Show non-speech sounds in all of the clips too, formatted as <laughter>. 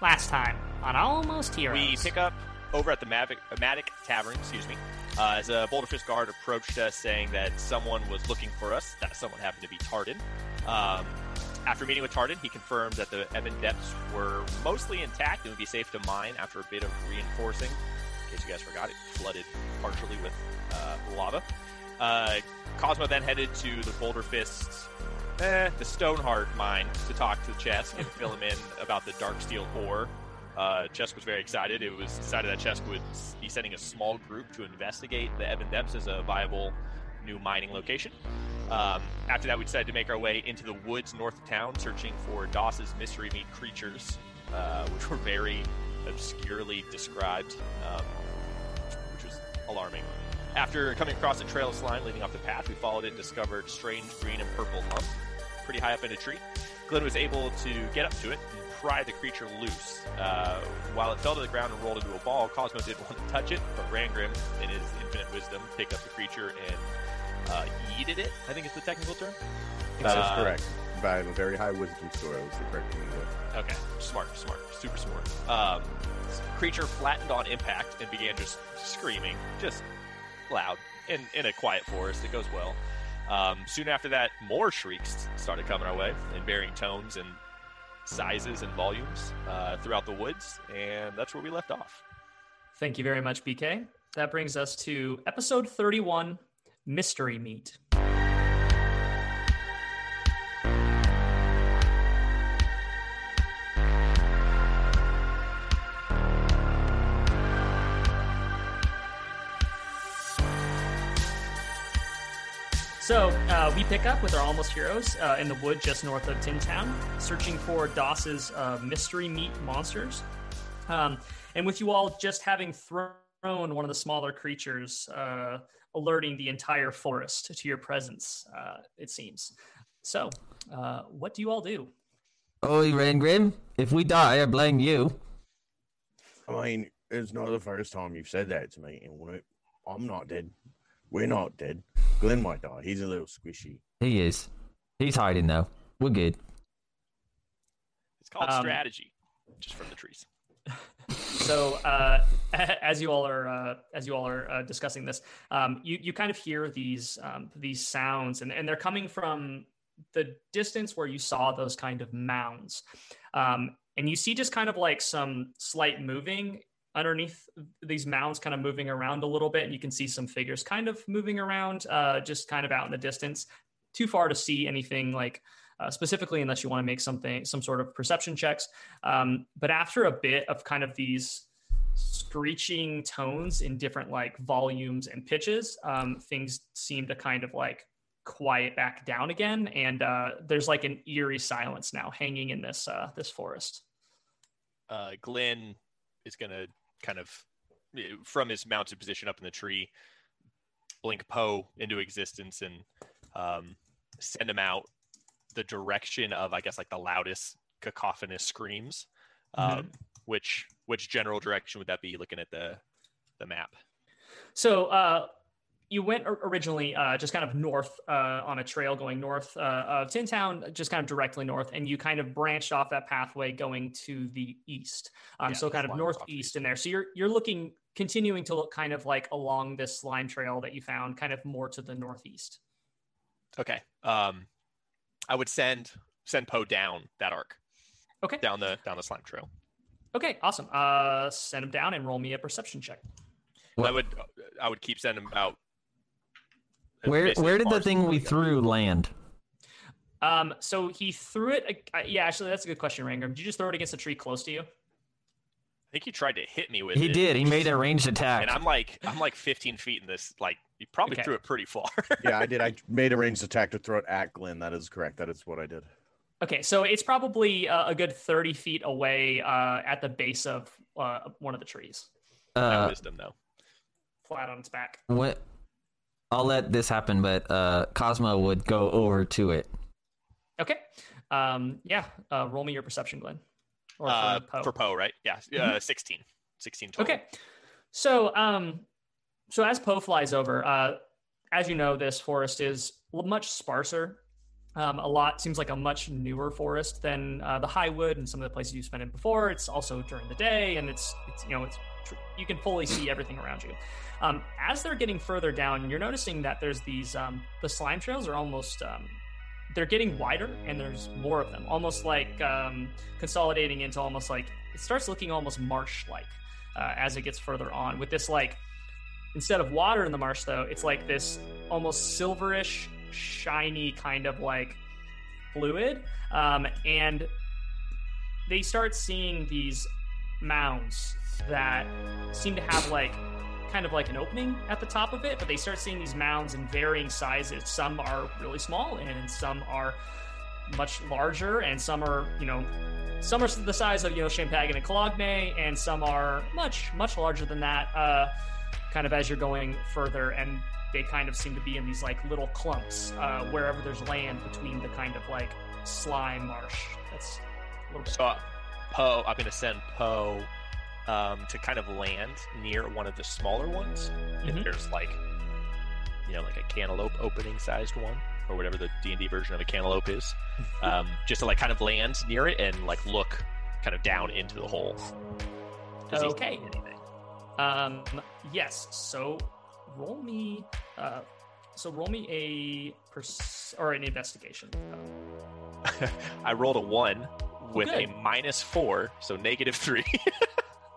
last time on Almost Heroes. We pick up over at the Mavic, uh, Matic Tavern, excuse me, uh, as a Boulderfist guard approached us saying that someone was looking for us. That someone happened to be Tardan. Um, after meeting with Tardan, he confirmed that the Ebon depths were mostly intact and would be safe to mine after a bit of reinforcing. In case you guys forgot, it flooded partially with uh, lava. Uh, Cosmo then headed to the Boulderfist, eh, the Stoneheart mine to talk to Chesk and <laughs> fill him in about the Darksteel ore. Uh, Chesk was very excited. It was decided that Chesk would be sending a small group to investigate the Ebon Depths as a viable new mining location. Um, after that, we decided to make our way into the woods north of town, searching for Doss's mystery meat creatures, uh, which were very obscurely described, um, which was alarming. After coming across a trail of slime leading off the path, we followed it and discovered strange green and purple lump pretty high up in a tree. Glenn was able to get up to it and pry the creature loose. Uh, while it fell to the ground and rolled into a ball, Cosmo didn't <laughs> want to touch it, but Rangrim, in his infinite wisdom, picked up the creature and uh, yeeted it, I think is the technical term. That is Uh, correct. But I have a very high wisdom score. That was the correct thing to do. Okay, smart, smart, super smart. Um, creature flattened on impact and began just screaming, just loud, in, in a quiet forest. It goes well. Um, soon after that, more shrieks started coming our way in varying tones and sizes and volumes uh, throughout the woods, and that's where we left off. Thank you very much, BK. That brings us to episode 31 Mystery Meat. So uh, we pick up with our almost heroes uh, in the wood just north of Tin Town, searching for Doss's uh, mystery meat monsters. Um, and with you all just having thrown one of the smaller creatures, uh, alerting the entire forest to your presence, uh, it seems. So, uh, what do you all do? Oi, Rangrim, if we die, I blame you. I mean, it's not the first time you've said that to me, and I'm not dead. We're not dead. Glenn might die. He's a little squishy. He is. He's hiding though. We're good. It's called Um, strategy, just from the trees. <laughs> so uh, <laughs> as you all are uh, as you all are uh, discussing this, um, you you kind of hear these um, these sounds, and, and they're coming from the distance where you saw those kind of mounds, um, and you see just kind of like some slight moving underneath these mounds, kind of moving around a little bit, and you can see some figures kind of moving around, uh, just kind of out in the distance. Too far to see anything like uh, specifically unless you want to make something some sort of perception checks um, but after a bit of kind of these screeching tones in different like volumes and pitches um, things seem to kind of like quiet back down again and uh, there's like an eerie silence now hanging in this uh, this forest uh, Glenn is going to kind of, from his mounted position up in the tree, blink Poe into existence and um, send him out the direction of, I guess, like the loudest cacophonous screams. Um, Which which general direction would that be? Looking at the the map. So uh, you went originally uh, just kind of north uh, on a trail going north uh, of Tintown, just kind of directly north, and you kind of branched off that pathway going to the east. Um, Yeah, so kind of slime was off the northeast in there. So you're you're looking continuing to look kind of like along this slime trail that you found, kind of more to the northeast. Okay. Um, I would send send Poe down that arc, Okay. down the down the slime trail. Okay. Awesome. Uh, send him down and roll me a perception check. I would I would keep sending him out. Where where did the thing we threw land? Um, so he threw it. Uh, yeah, actually, that's a good question, Rangrim. Did you just throw it against a tree close to you? I think he tried to hit me with He it. He did. He made a ranged attack. and I'm like I'm like 15 feet in this. Like you probably Okay. threw it pretty far. <laughs> Yeah, I did. I <laughs> made a ranged attack to throw it at Glenn. That is correct. That is what I did. Okay, so it's probably uh, a good 30 feet away uh, at the base of uh, one of the trees, uh, wisdom though. flat on its back. what? I'll let this happen, but uh, Cosmo would go over to it. Okay. Um, yeah, uh, roll me your perception, Glenn. Or for Uh, Poe. for Poe, right? Yeah, uh, 16. 16 total. Okay. So, um, so as Poe flies over, uh, as you know, this forest is much sparser Um, a lot seems like a much newer forest than uh, the Highwood and some of the places you've spent in before. It's also during the day, and it's it's you know it's tr- you can fully see everything around you. Um, as they're getting further down, you're noticing that there's these um, the slime trails are almost um, they're getting wider and there's more of them, almost like um, consolidating into almost like it starts looking almost marsh-like uh, as it gets further on. With this like instead of water in the marsh, though, it's like this almost silverish, shiny kind of like fluid, um, and they start seeing these mounds that seem to have like kind of like an opening at the top of it, but they start seeing these mounds in varying sizes. Some are really small, and some are much larger, and some are, you know, some are the size of, you know, Champagne and Cologne, and some are much, much larger than that, uh, kind of as you're going further, and they kind of seem to be in these like little clumps uh, wherever there's land between the kind of like slime marsh. That's a little bit. So, uh, Poe, I'm going to send Poe um, to kind of land near one of the smaller ones. Mhm. If there's like, you know, like a cantaloupe opening sized one, or whatever the D and D version of a cantaloupe is, <laughs> um, just to like kind of land near it and like look kind of down into the hole. Does he Okay. anything? Um, yes. So roll me. Uh, so roll me a pers- or an investigation. <laughs> I rolled a one with a minus four, so negative three. <laughs>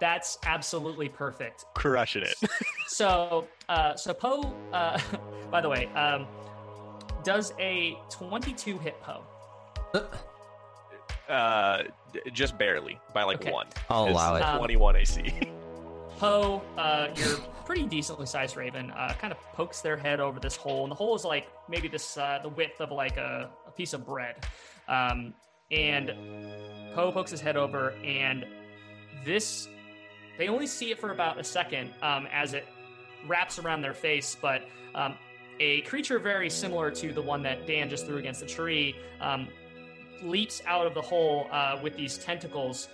that's absolutely perfect. Crushing it. <laughs> So, uh, so Poe. Uh, <laughs> by the way, um, does a twenty-two hit Poe? Uh, just barely by like Okay. one. I'll It's allow it. Um, 21 AC. Poe, uh, you're pretty decently sized raven, uh, kind of pokes their head over this hole, and the hole is like maybe this uh, the width of like a, a piece of bread. Um, and Poe pokes his head over, and this they only see it for about a second um, as it wraps around their face, but um, a creature very similar to the one that Dan just threw against the tree um, leaps out of the hole uh, with these tentacles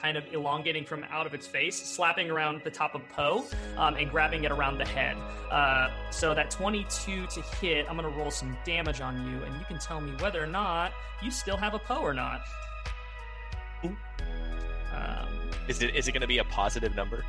kind of elongating from out of its face, slapping around the top of Poe um, and grabbing it around the head. Uh, so that 22 to hit, I'm going to roll some damage on you, and you can tell me whether or not you still have a Poe or not. Um, Is it is it going to be a positive number?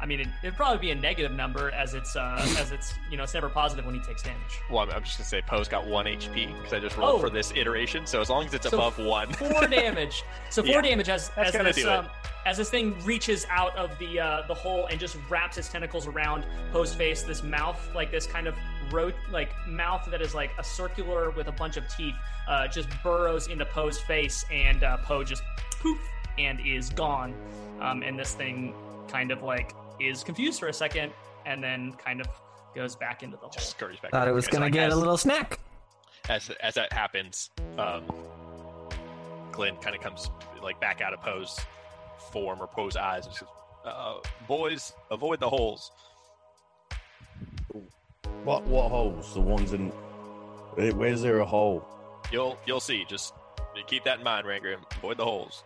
I mean, it, it'd probably be a negative number as it's uh, as it's you know it's never positive when he takes damage. Well, I'm, I'm just going to say Poe's got one HP because I just rolled Oh. for this iteration. So as long as it's So above one, Four <laughs> damage. So four Yeah, damage as that's as this um, as this thing reaches out of the uh, the hole and just wraps its tentacles around Poe's face. This mouth, like this kind of ro- like mouth that is like a circular with a bunch of teeth, uh, just burrows into Poe's face, and uh, Poe just poof and is gone. Um, and this thing kind of like is confused for a second, and then kind of goes back into the hole. just scurries back. Thought it was Okay, gonna like get as, a little snack. as as that happens. Um, Glenn kind of comes like back out of Poe's form or Poe's eyes and says, uh, "Boys, avoid the holes." What what holes? The ones in. Where's there a hole? You'll you'll see. Just keep that in mind, Rangrim. Avoid the holes.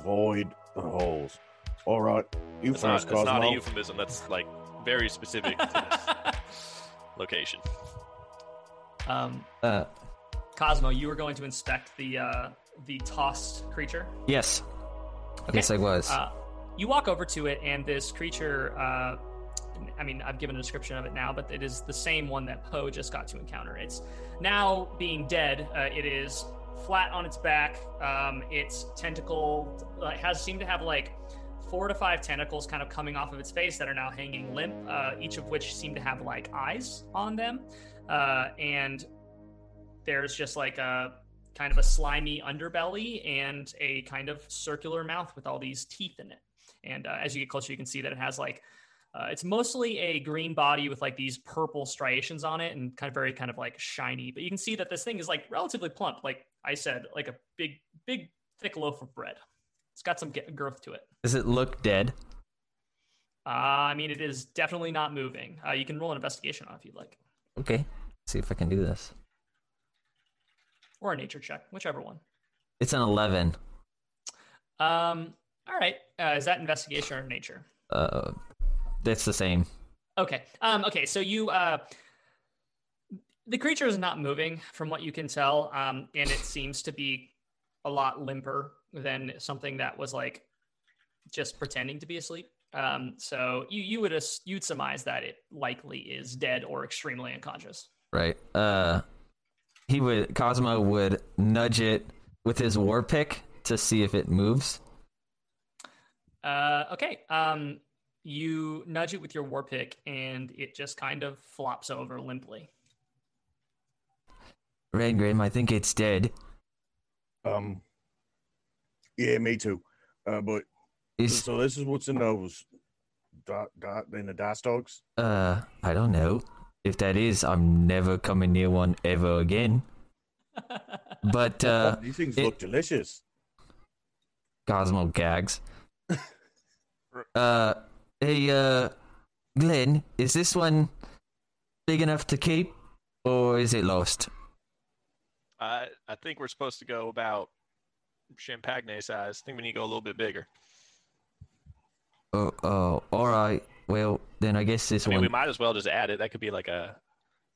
Avoid the holes. All right, you That's not, first, that's not a euphemism. That's like very specific to this <laughs> location. um, Uh, Cosmo, you were going to inspect the uh, the tossed creature. yes. Yes, I was. Uh, you walk over to it, and this creature. Uh, I mean, I've given a description of it now, but it is the same one that Poe just got to encounter. It's now being dead. Uh, it is flat on its back. Um, its tentacle uh, has seemed to have like four to five tentacles kind of coming off of its face that are now hanging limp. Uh, each of which seem to have like eyes on them, uh, and there's just like a kind of a slimy underbelly and a kind of circular mouth with all these teeth in it. And uh, as you get closer, you can see that it has like uh, it's mostly a green body with like these purple striations on it and kind of very kind of like shiny. But you can see that this thing is like relatively plump, like I said, like a big, big, thick loaf of bread. It's got some girth to it. Does it look dead? Uh, I mean, it is definitely not moving. Uh, you can roll an investigation on if you'd like, Okay. see if I can do this. or a nature check, whichever one. It's an 11. Um, all right. Uh, is that investigation or nature? Uh, it's the same. Okay. Um, okay. So you, uh, the creature is not moving from what you can tell, um, and it seems to be a lot limper than something that was like just pretending to be asleep. Um, so you you would you'd surmise that it likely is dead or extremely unconscious. Right. Uh, he would Cosmo would nudge it with his war pick to see if it moves. Uh, okay. Um, you nudge it with your war pick, and it just kind of flops over limply. Rangrim, I think it's dead. Um. Yeah, me too. Uh, but Is so this is what's in those dot dot in the dice dogs. uh, I don't know. If that is, I'm never coming near one ever again. <laughs> But uh, These things it- look delicious. Cosmo gags. <laughs> Uh, hey, uh, Glenn, is this one big enough to keep, or is it lost? I I think we're supposed to go about champagne size. I think we need to go a little bit bigger. Oh, oh, all right. Well, then I guess this I mean, one. we might as well just add it. That could be like a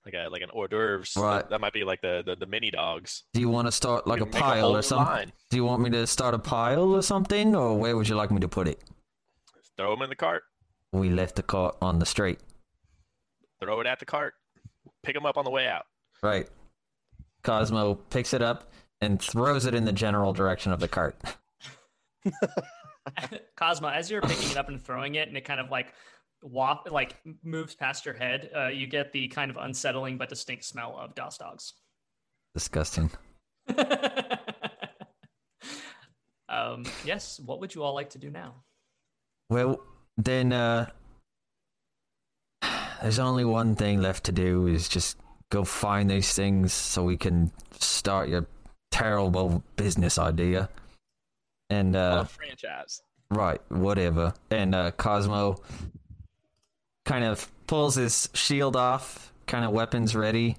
like a like an hors d'oeuvres. Right. That, that might be like the, the the mini dogs. Do you want to start like a pile whole or something? line. Do you want me to start a pile or something, or where would you like me to put it? Throw them in the cart. We left the cart on the street. Throw it at the cart. Pick them up on the way out. Right. Cosmo picks it up and throws it in the general direction of the cart. <laughs> <laughs> Cosmo, as you're picking it up and throwing it, and it kind of like waf- like moves past your head, uh, you get the kind of unsettling but distinct smell of Doss dogs. Disgusting. <laughs> um, yes, what would you all like to do now? Well, then uh <sighs> there's only one thing left to do is just go find these things so we can start your terrible business idea. And uh franchise. right, whatever. And uh Cosmo kind of pulls his shield off, kind of weapons ready,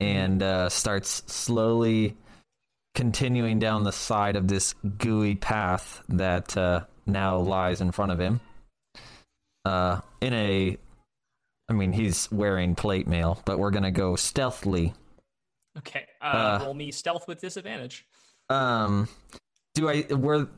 and uh starts slowly continuing down the side of this gooey path that uh, now lies in front of him. Uh, in a, I mean, he's wearing plate mail, but we're gonna go stealthily. Okay, uh, Uh, roll me stealth with disadvantage. Um, do I were,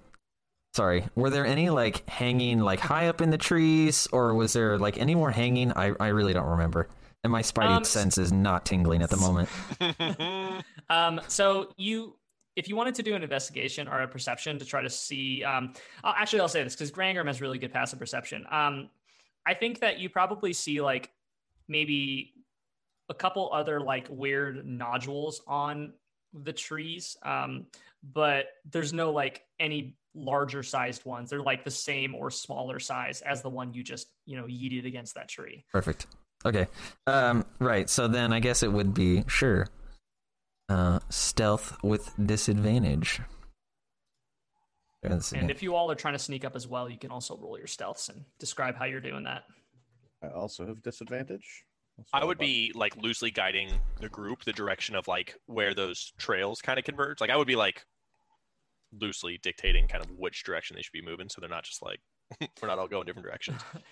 sorry, were there any like hanging like high up in the trees, or was there like any more hanging? I I really don't remember. And my spidey Um, sense is not tingling at the moment. <laughs> Um, so you, if you wanted to do an investigation or a perception to try to see, um, actually, I'll say this because Grangram has really good passive perception. Um, I think that you probably see like maybe a couple other like weird nodules on the trees, um, but there's no like any larger sized ones. They're like the same or smaller size as the one you just you know yeeted against that tree. Perfect. Okay. Um, right. So then I guess it would be sure. Uh, stealth with disadvantage. Let's. And if you all are trying to sneak up as well, you can also roll your stealths and describe how you're doing that. I also have disadvantage. That's I would be like loosely guiding the group the direction of like where those trails kind of converge. Like I would be like loosely dictating kind of which direction they should be moving, so they're not just like <laughs> we're not all going different directions. <laughs>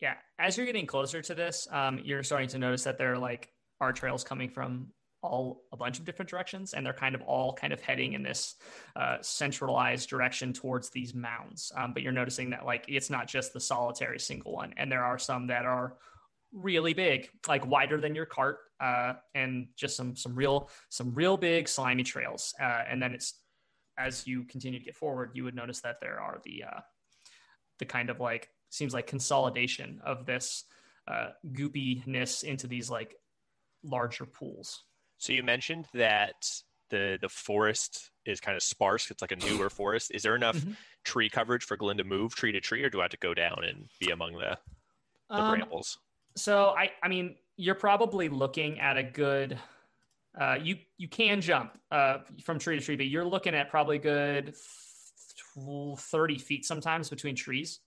Yeah, as you're getting closer to this, um, you're starting to notice that there are like are trails coming from all a bunch of different directions, and they're kind of all kind of heading in this uh, centralized direction towards these mounds. Um, but you're noticing that like it's not just the solitary single one, and there are some that are really big, like wider than your cart, uh, and just some some real some real big slimy trails. Uh, and then it's as you continue to get forward, you would notice that there are the uh, the kind of like seems like consolidation of this uh, goopiness into these like larger pools. So you mentioned that the the forest is kind of sparse. It's like a newer <clears throat> forest. Is there enough Mhm. tree coverage for Glenn to move tree to tree, or do I have to go down and be among the, the Um, brambles? so I, I mean, you're probably looking at a good. Uh, you you can jump uh, from tree to tree, but you're looking at probably good thirty feet sometimes between trees.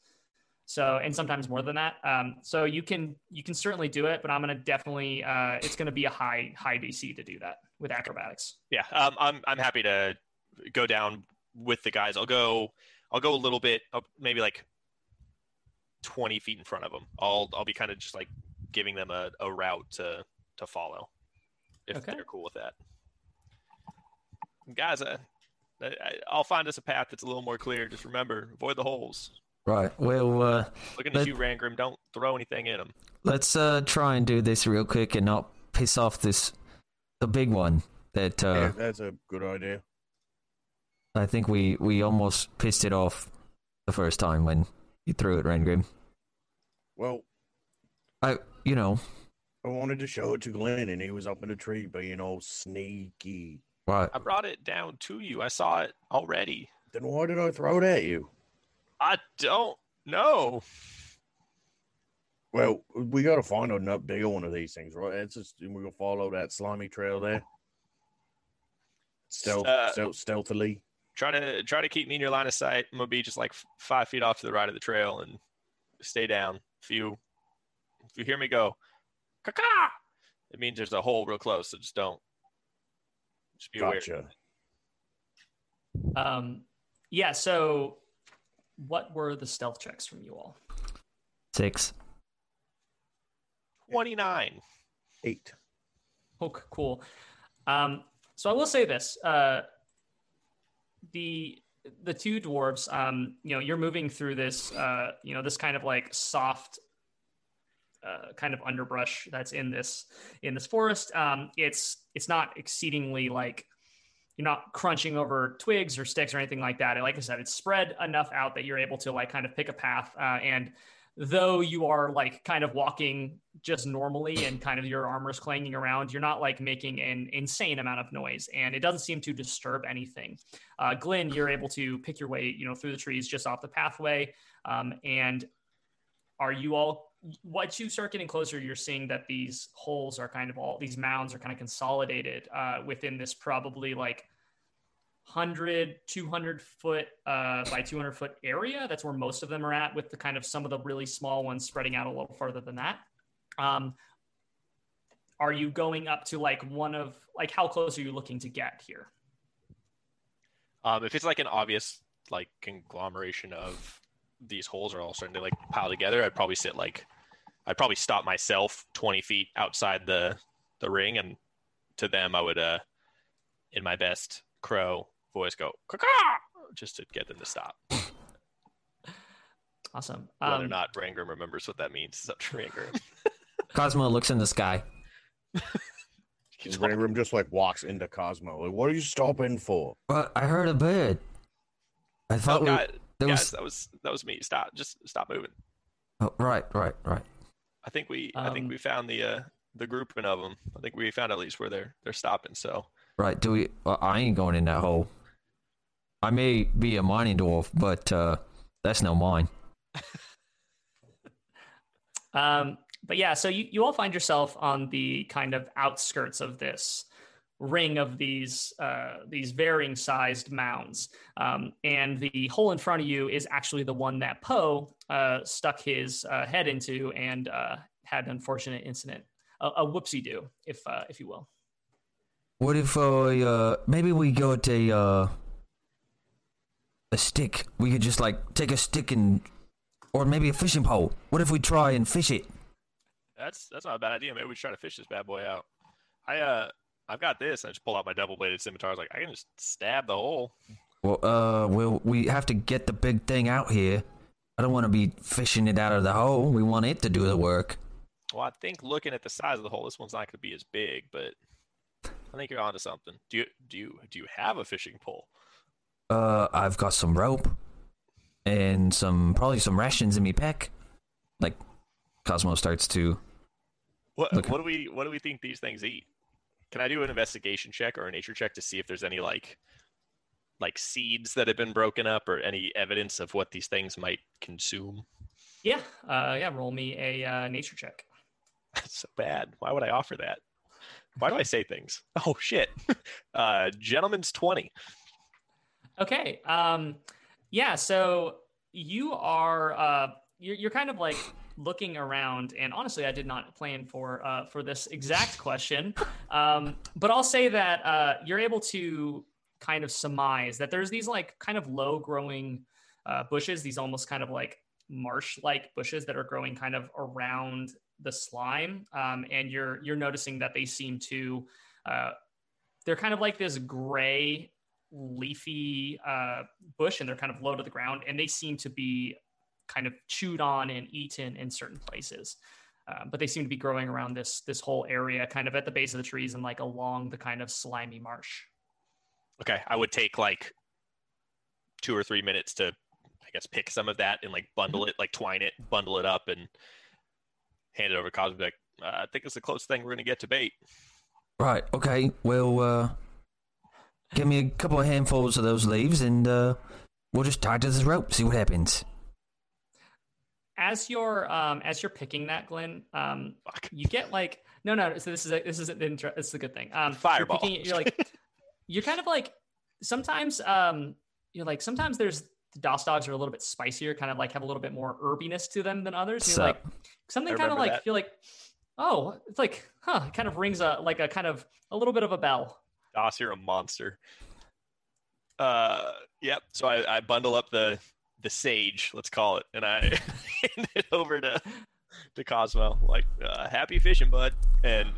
So and sometimes more than that. Um, so you can you can certainly do it, but I'm gonna definitely uh, it's gonna be a high high DC to do that with acrobatics. Yeah, um, I'm I'm happy to go down with the guys. I'll go I'll go a little bit, maybe like twenty feet in front of them. I'll I'll be kind of just like giving them a, a route to to follow. if Okay. they're cool with that. Guys, uh, I, I- I'll find us a path that's a little more clear. Just remember, avoid the holes. Right. Well, uh, Looking Let- at you, Rangrim. Don't throw anything in him. let's uh try and do this real quick and not piss off this the big one that uh yeah, that's a good idea. I think we we almost pissed it off the first time when you threw it, Rangrim. Well, I you know I wanted to show it to Glenn, and he was up in a tree being all sneaky. right. I brought it down to you. I saw it already. Then why did I throw it at you? I don't know. Well, we got to find a bigger one of these things, right? It's just we're gonna follow that slimy trail there. Stealth, Uh, stealth, stealthily. Try to try to keep me in your line of sight. I'm gonna be just like five feet off to the right of the trail and stay down. If you if you hear me go, caca, it means there's a hole real close. So just don't. Just be aware. Gotcha. Um, yeah. So, what were the stealth checks from you all? Six. Twenty nine. Eight. Okay, cool. Um, so I will say this: uh, the the two dwarves, um, you know, you're moving through this, uh, you know, this kind of like soft, uh, kind of underbrush that's in this in this forest. Um, it's it's not exceedingly like you're not crunching over twigs or sticks or anything like that. And like I said, it's spread enough out that you're able to like kind of pick a path. Uh, and though you are like kind of walking just normally and kind of your armor's clanging around, you're not like making an insane amount of noise and it doesn't seem to disturb anything. Uh, Glenn, you're able to pick your way, you know, through the trees just off the pathway. Um, and are you all, once you start getting closer, you're seeing that these holes are kind of all, these mounds are kind of consolidated uh, within this probably like 100 200 foot uh, by 200 foot area. That's where most of them are at with the kind of some of the really small ones spreading out a little further than that. Um, are you going up to like one of like how close are you looking to get here? Um, if it's like an obvious like conglomeration of these holes are all starting to like pile together, I'd probably sit like I'd probably stop myself twenty feet outside the the ring, and to them I would uh in my best crow voice go caw just to get them to stop. awesome Whether or um, not Rangrim remembers what that means is up to Rangrim. <laughs> Cosmo looks in the sky. <laughs> Keeps. Rangrim just like walks into Cosmo. Like, what are you stopping for? Well, I heard a bird. I Oh, thought we, guys, there guys, was. that was that was me. Stop. Just stop moving. Oh, right, right, right. I think we I think Um, we found the uh the grouping of them. I think we found at least where they're they're stopping. So Right. Do we? Well, I ain't going in that hole. I may be a mining dwarf, but uh, that's no mine. <laughs> Um, but yeah, so you, you all find yourself on the kind of outskirts of this ring of these uh, these varying sized mounds, um, and the hole in front of you is actually the one that Poe uh, stuck his uh, head into and uh, had an unfortunate incident, a, a whoopsie do, if uh, if you will. What if I, uh, maybe we got a, uh, a stick? We could just like take a stick and, or maybe a fishing pole. What if we try and fish it? that's that's not a bad idea. Maybe we try to fish this bad boy out. I uh I've got this. I just pull out my double bladed scimitar. I was like, I can just stab the hole. Well, uh, well, we have to get the big thing out here. I don't want to be fishing it out of the hole. We want it to do the work. Well, I think looking at the size of the hole, this one's not going to be as big, but I think you're onto something. Do you do you do you have a fishing pole? Uh, I've got some rope and some probably some rations in me pack. Like, Cosmo starts to. What Look- what do we what do we think these things eat? Can I do an investigation check or a nature check to see if there's any like like seeds that have been broken up or any evidence of what these things might consume? Yeah, uh, yeah. Roll me a uh, nature check. That's so bad. Why would I offer that? Why do I say things? Oh shit. <laughs> Uh gentleman's 20. Okay. Um, yeah. So you are uh, you're, you're kind of like looking around, and honestly, I did not plan for uh, for this exact question, um, but I'll say that uh, you're able to kind of surmise that there's these like kind of low growing uh, bushes, these almost kind of like marsh like bushes that are growing kind of around the slime, um, and you're you're noticing that they seem to Uh, they're kind of like this gray, leafy uh, bush, and they're kind of low to the ground, and they seem to be kind of chewed on and eaten in certain places. Uh, but they seem to be growing around this this whole area, kind of at the base of the trees and like along the kind of slimy marsh. Okay, I would take like two or three minutes to, I guess, pick some of that and like bundle it, like twine it, bundle it up, and hand it over to Cosmo. Like, uh, I think it's the closest thing we're gonna get to bait. Right. Okay. Well, uh, give me a couple of handfuls of those leaves, and uh, we'll just tie to this rope. See what happens. As you're um, as you're picking that, Glenn, um, you get like no no. So this is a, this is an intro. This is a good thing. Um, Fireball. You're, picking you're like <laughs> you're kind of like sometimes um you're like sometimes there's the Doss dogs are a little bit spicier, kind of like have a little bit more herbiness to them than others. And you're like something kind of like that. feel like oh it's like huh it kind of rings a like a kind of a little bit of a bell. Doss, you're a monster. Uh, yep. So I, I bundle up the the sage, let's call it, and I <laughs> hand it over to to Cosmo. Like, uh, happy fishing, bud. And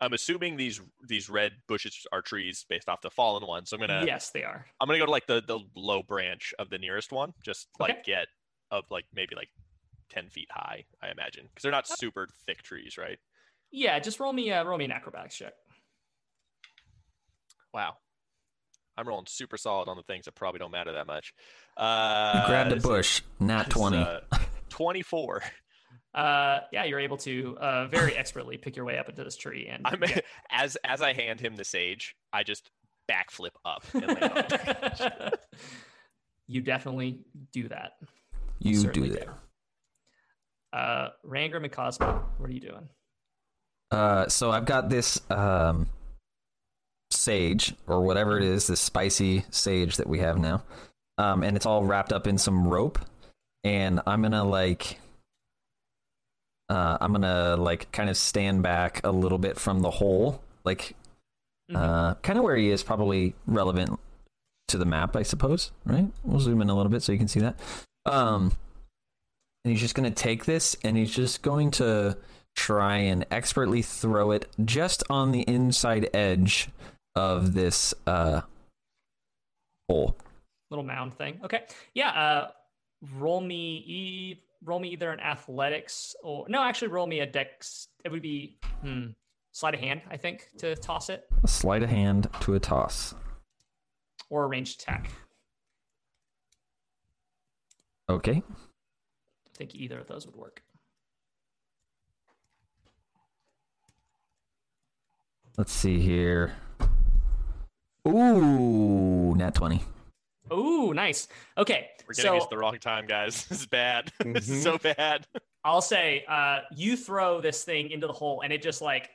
I'm assuming these these red bushes are trees based off the fallen one. So I'm gonna yes, they are. I'm gonna go to like the the low branch of the nearest one, just like Okay. get up like maybe like ten feet high, I imagine, because they're not super thick trees, right? Yeah, just roll me uh, roll me an acrobatics check. Wow. I'm rolling super solid on the things that probably don't matter that much. Uh, You grabbed a bush, not <laughs> this twenty. uh, 24. Uh, yeah, you're able to uh, very expertly pick your way up into this tree and I'm get- <laughs> as as I hand him the sage, I just backflip up <laughs> and land on it. you definitely do that. you certainly do do. that. Uh, Rangrim and Cosmo, what are you doing? Uh, so I've got this um, sage or whatever it is, this spicy sage that we have now, um, and it's all wrapped up in some rope. And I'm gonna like, uh, I'm gonna like kind of stand back a little bit from the hole, like, uh, kind of where he is, probably relevant to the map, I suppose. Right? We'll zoom in a little bit so you can see that. Um, and he's just gonna take this, and he's just going to try and expertly throw it just on the inside edge of this uh hole. Little mound thing. Okay. Yeah. Uh, roll me e- roll me either an athletics or no, actually roll me a dex. It would be hmm, sleight of hand, I think, to toss it A sleight of hand to a toss. or a ranged attack. Okay. I think either of those would work. Let's see here. Ooh, nat 20. Ooh, nice. Okay. We're getting so these at the wrong time, guys. <laughs> This is bad. <laughs> this is so bad. I'll say uh, you throw this thing into the hole and it just like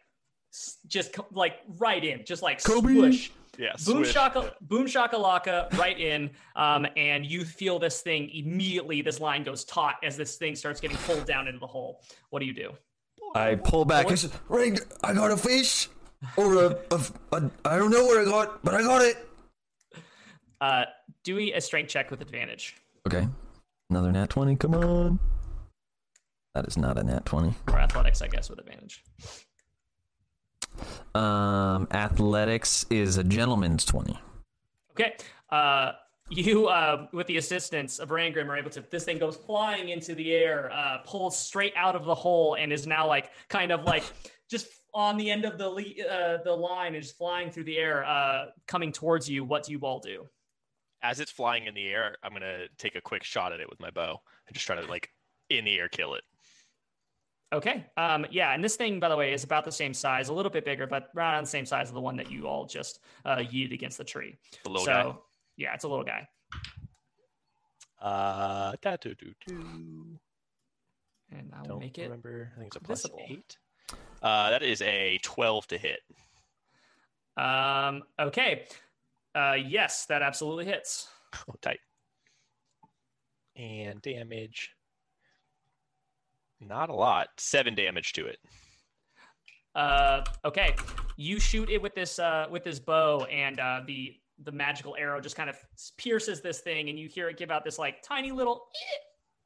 just like right in, just like Kobe. swoosh. Yeah. Boom swish. shaka, boom shakalaka, right in, um, and you feel this thing immediately. This line goes taut as this thing starts getting pulled down into the hole. What do you do? I pull back. I said, Ring, I got a fish. Or a, a, a, I don't know what I got, but I got it. Uh, do a strength check with advantage, Okay. Another nat 20. Come on. That is not a nat 20. or athletics, I guess, with advantage. Um, athletics is a gentleman's 20. Okay. Uh, you, uh, with the assistance of Rangrim, are able to. This thing goes flying into the air, uh, pulls straight out of the hole, and is now like kind of like just on the end of the le- uh, the line, is flying through the air, uh, coming towards you. What do you all do? As it's flying in the air, I'm gonna take a quick shot at it with my bow and just try to like in the air kill it. Okay. Um, yeah, and this thing, by the way, is about the same size, a little bit bigger, but right on the same size of the one that you all just uh, yeeted against the tree. The little so, guy. yeah, it's a little guy. Uh, da, do, do, do. And I will Don't make it. remember. I think it's a plus visible. eight. Uh, that is a 12 to hit. Um, okay. Uh, yes, that absolutely hits. Oh, tight. And damage. Not a lot. Seven damage to it. Uh, okay. You shoot it with this uh, with this bow, and uh, the the magical arrow just kind of pierces this thing, and you hear it give out this like tiny little,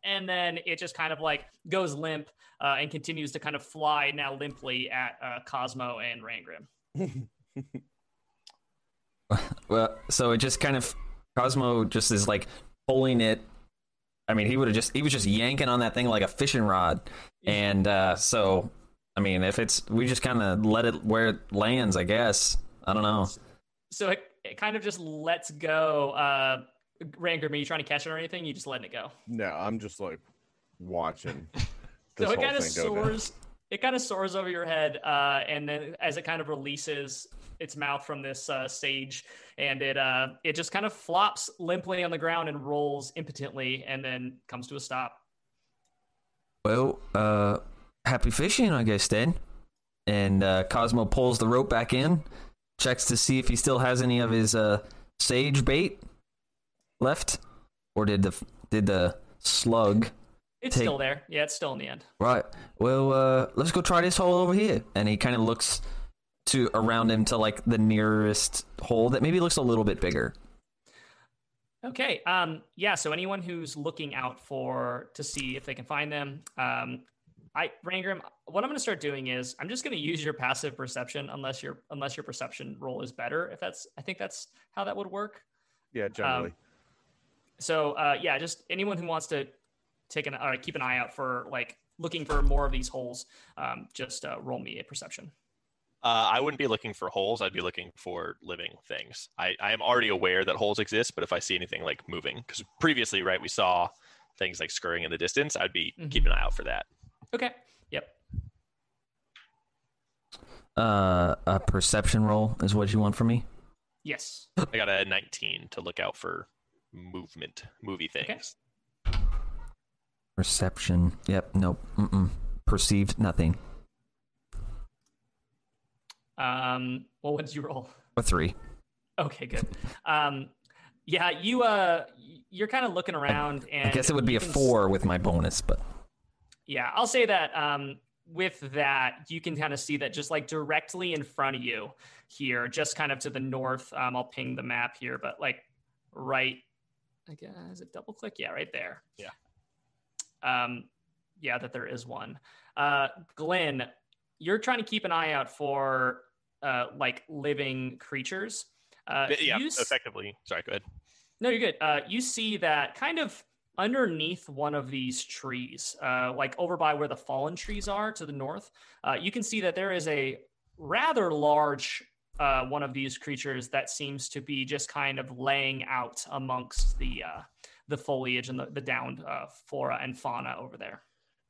and then it just kind of like goes limp uh, and continues to kind of fly now limply at uh, Cosmo and Rangrim. <laughs> Well, so it just kind of Cosmo just is like pulling it. I mean, he would have just he was just yanking on that thing like a fishing rod, and uh, so I mean, if it's we just kind of let it where it lands, I guess. I don't know. So it, it kind of just lets go. Uh, Rangrim, are you trying to catch it or anything? You just letting it go. No, I'm just like watching. <laughs> So it kind of thing go down. soars. It kind of soars over your head, uh, and then as it kind of releases its mouth from this uh, stage, and it uh, it just kind of flops limply on the ground and rolls impotently, and then comes to a stop. Well, uh, happy fishing, I guess then. And uh, Cosmo pulls the rope back in, checks to see if he still has any of his uh, sage bait left, or did the did the slug? It's Take- still there. Yeah, it's still in the end. Right. Well, uh, let's go try this hole over here. And he kind of looks to around him to like the nearest hole that maybe looks a little bit bigger. Okay. Um. Yeah. So anyone who's looking out for to see if they can find them, um, I Rangrim, what I'm going to start doing is I'm just going to use your passive perception, unless your unless your perception roll is better. If that's, I think that's how that would work. Yeah, generally. So uh, yeah, just anyone who wants to take an uh, keep an eye out for like looking for more of these holes, um, just uh, roll me a perception. Uh, I wouldn't be looking for holes. I'd be looking for living things. I, I am already aware that holes exist, but if I see anything like moving, because previously, right, we saw things like scurrying in the distance, I'd be Mhm. keeping an eye out for that. Okay. Yep. Uh, a perception roll is what you want from me. Yes. <gasps> I got a 19 to look out for movement, movie Okay. things. Perception. Yep. Nope. Mm-mm. Perceived nothing. Um. Well, what did you roll? A three. Okay, good. Um, yeah, you uh, you're kind of looking around, and I guess it would be a can s- four with my bonus, but Yeah, I'll say that. Um, with that, you can kind of see that just like directly in front of you here, just kind of to the north. Um, I'll ping the map here, but like right, I guess is it double click? Yeah, right there. Yeah. Um, yeah, that there is one. Uh, Glenn, you're trying to keep an eye out for uh like living creatures. Uh, yeah, you effectively. Sorry, go ahead. no, you're good. Uh, you see that kind of underneath one of these trees, uh, like over by where the fallen trees are to the north. Uh, you can see that there is a rather large uh, one of these creatures that seems to be just kind of laying out amongst the uh, the foliage and the, the downed uh, flora and fauna over there.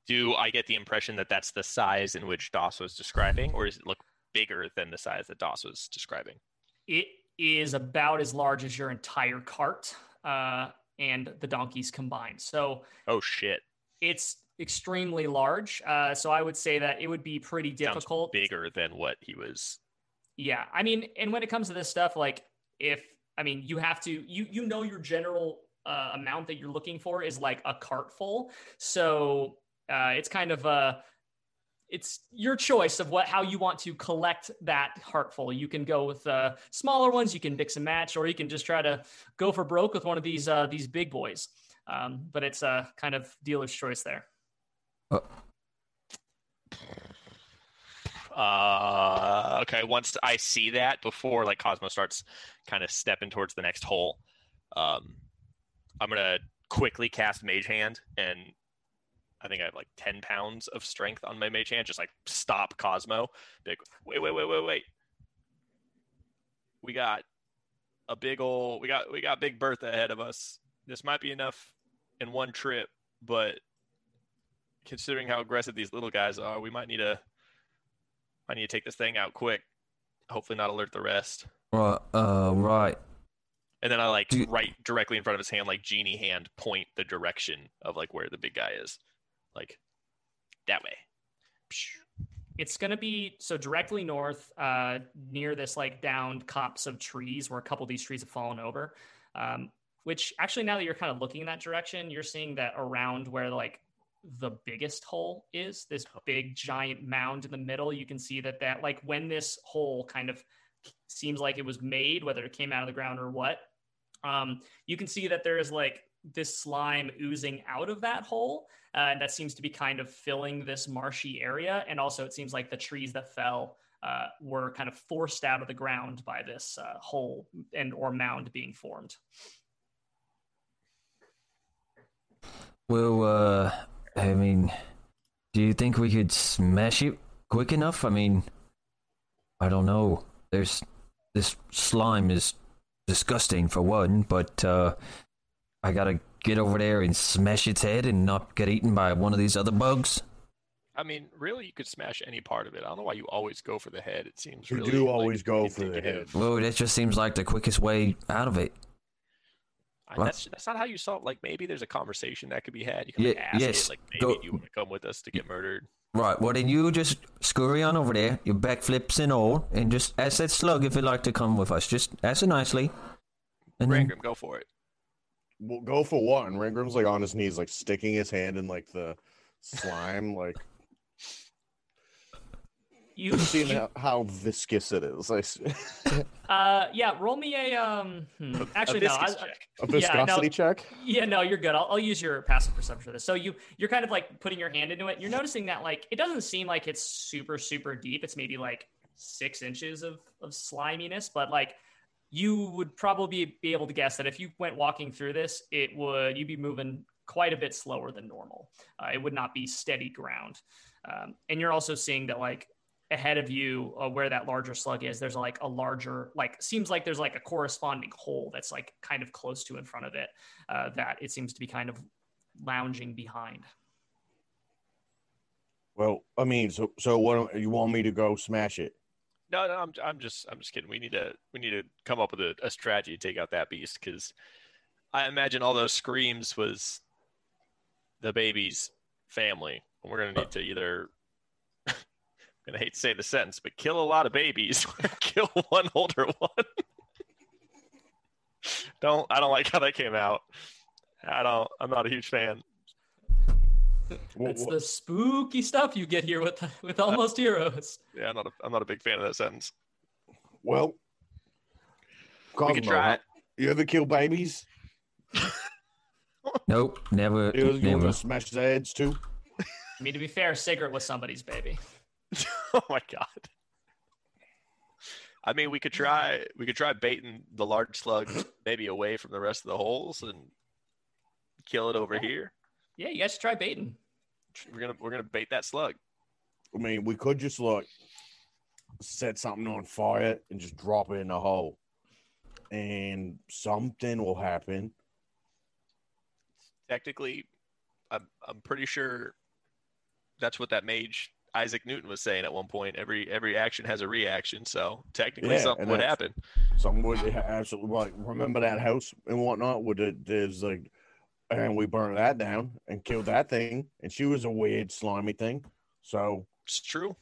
Do I get the impression that that's the size in which Doss was describing, or does it look bigger than the size that Doss was describing? It is about as large as your entire cart uh, and the donkeys combined. So Oh shit! it's extremely large. Uh, so I would say that it would be pretty Sounds difficult. bigger than what he was. Yeah, I mean, and when it comes to this stuff, like if I mean, you have to you you know your general uh, amount that you're looking for is like a cart full. So uh, it's kind of a, it's your choice of what how you want to collect that heartful. You can go with uh, smaller ones, you can mix and match, or you can just try to go for broke with one of these uh, these big boys. Um, but it's a kind of dealer's choice there. Uh, okay. Once I see that, before like Cosmo starts kind of stepping towards the next hole, um, I'm gonna quickly cast Mage Hand, and I think I have like ten pounds of strength on my Mage Hand. Just like stop Cosmo. Big. Wait, wait, wait, wait, wait. We got a big old We got we got Big Bertha ahead of us. This might be enough in one trip, but considering how aggressive these little guys are, we might need to I need to take this thing out quick. Hopefully not alert the rest. right. Uh, right. And then I like Do- right directly in front of his hand, like genie hand, point the direction of like where the big guy is, like that way. It's going to be so directly north, uh, near this like downed copse of trees where a couple of these trees have fallen over. Um, which actually, now that you're kind of looking in that direction, you're seeing that around where like the biggest hole is this big giant mound in the middle. You can see that that like when this hole kind of seems like it was made, whether it came out of the ground or what, um, you can see that there is like this slime oozing out of that hole uh, and that seems to be kind of filling this marshy area. And also, it seems like the trees that fell uh, were kind of forced out of the ground by this uh, hole and or mound being formed. Well, uh, I mean, do you think we could smash it quick enough? I mean, I don't know. There's this slime is disgusting for one, but uh, I gotta get over there and smash its head and not get eaten by one of these other bugs. I mean, really, you could smash any part of it. I don't know why you always go for the head. It seems You really, do like, always go for the head. indicative. Well, that just seems like the quickest way out of it. I- That's that's not how you solve. Like maybe there's a conversation that could be had. You can Ye- like, ask yes, it, like maybe go- you want to come with us to get murdered. Right, well then you just scurry on over there, your backflips and all, and just ask that slug if it'd like to come with us. Just ask it nicely. And then, go for it. Well, go for what? And Rangrim's like on his knees, like sticking his hand in like the slime, like You, seeing you- how, how viscous it is. Like <laughs> uh, yeah, roll me a um. hmm, Actually, a no. I, check. a Yeah, no. viscosity check. Yeah, no, you're good. I'll, I'll use your passive perception for this. So you you're kind of like putting your hand into it. You're noticing that like it doesn't seem like it's super super deep. It's maybe like six inches of of sliminess, but like you would probably be able to guess that if you went walking through this, it would you'd be moving quite a bit slower than normal. Uh, it would not be steady ground. Um, and you're also seeing that like ahead of you uh, where that larger slug is there's like a larger like seems like there's like a corresponding hole that's like kind of close to in front of it uh, that it seems to be kind of lounging behind Well, I mean, so so what? You want me to go smash it? No, no, I'm I'm just I'm just kidding. We need to we need to come up with a, a strategy to take out that beast because I imagine all those screams was the baby's family. And we're gonna need to either I'm gonna hate to say the sentence, but kill a lot of babies, <laughs> kill one older one. <laughs> don't I don't like how that came out. I don't I'm not a huge fan. It's the spooky stuff you get here with with almost heroes Yeah, I'm not a, I'm not a big fan of that sentence. well, We could Cosmo, try it. You ever kill babies? <laughs> nope, never, You, you want never. to smash their heads too? i mean to be fair Sigurd was somebody's baby <laughs> oh my god. I mean, we could try we could try baiting the large slug maybe away from the rest of the holes and kill it over here. yeah you guys should try baiting We're gonna we're gonna bait that slug. I mean, we could just like set something on fire and just drop it in the hole, and something will happen. Technically, I'm I'm pretty sure that's what that mage Isaac Newton was saying at one point. Every every action has a reaction, so technically Yeah, something would happen. Something would absolutely like remember that house and whatnot. Would it? There's like, and we burned that down and killed that thing, and she was a weird slimy thing. So It's true.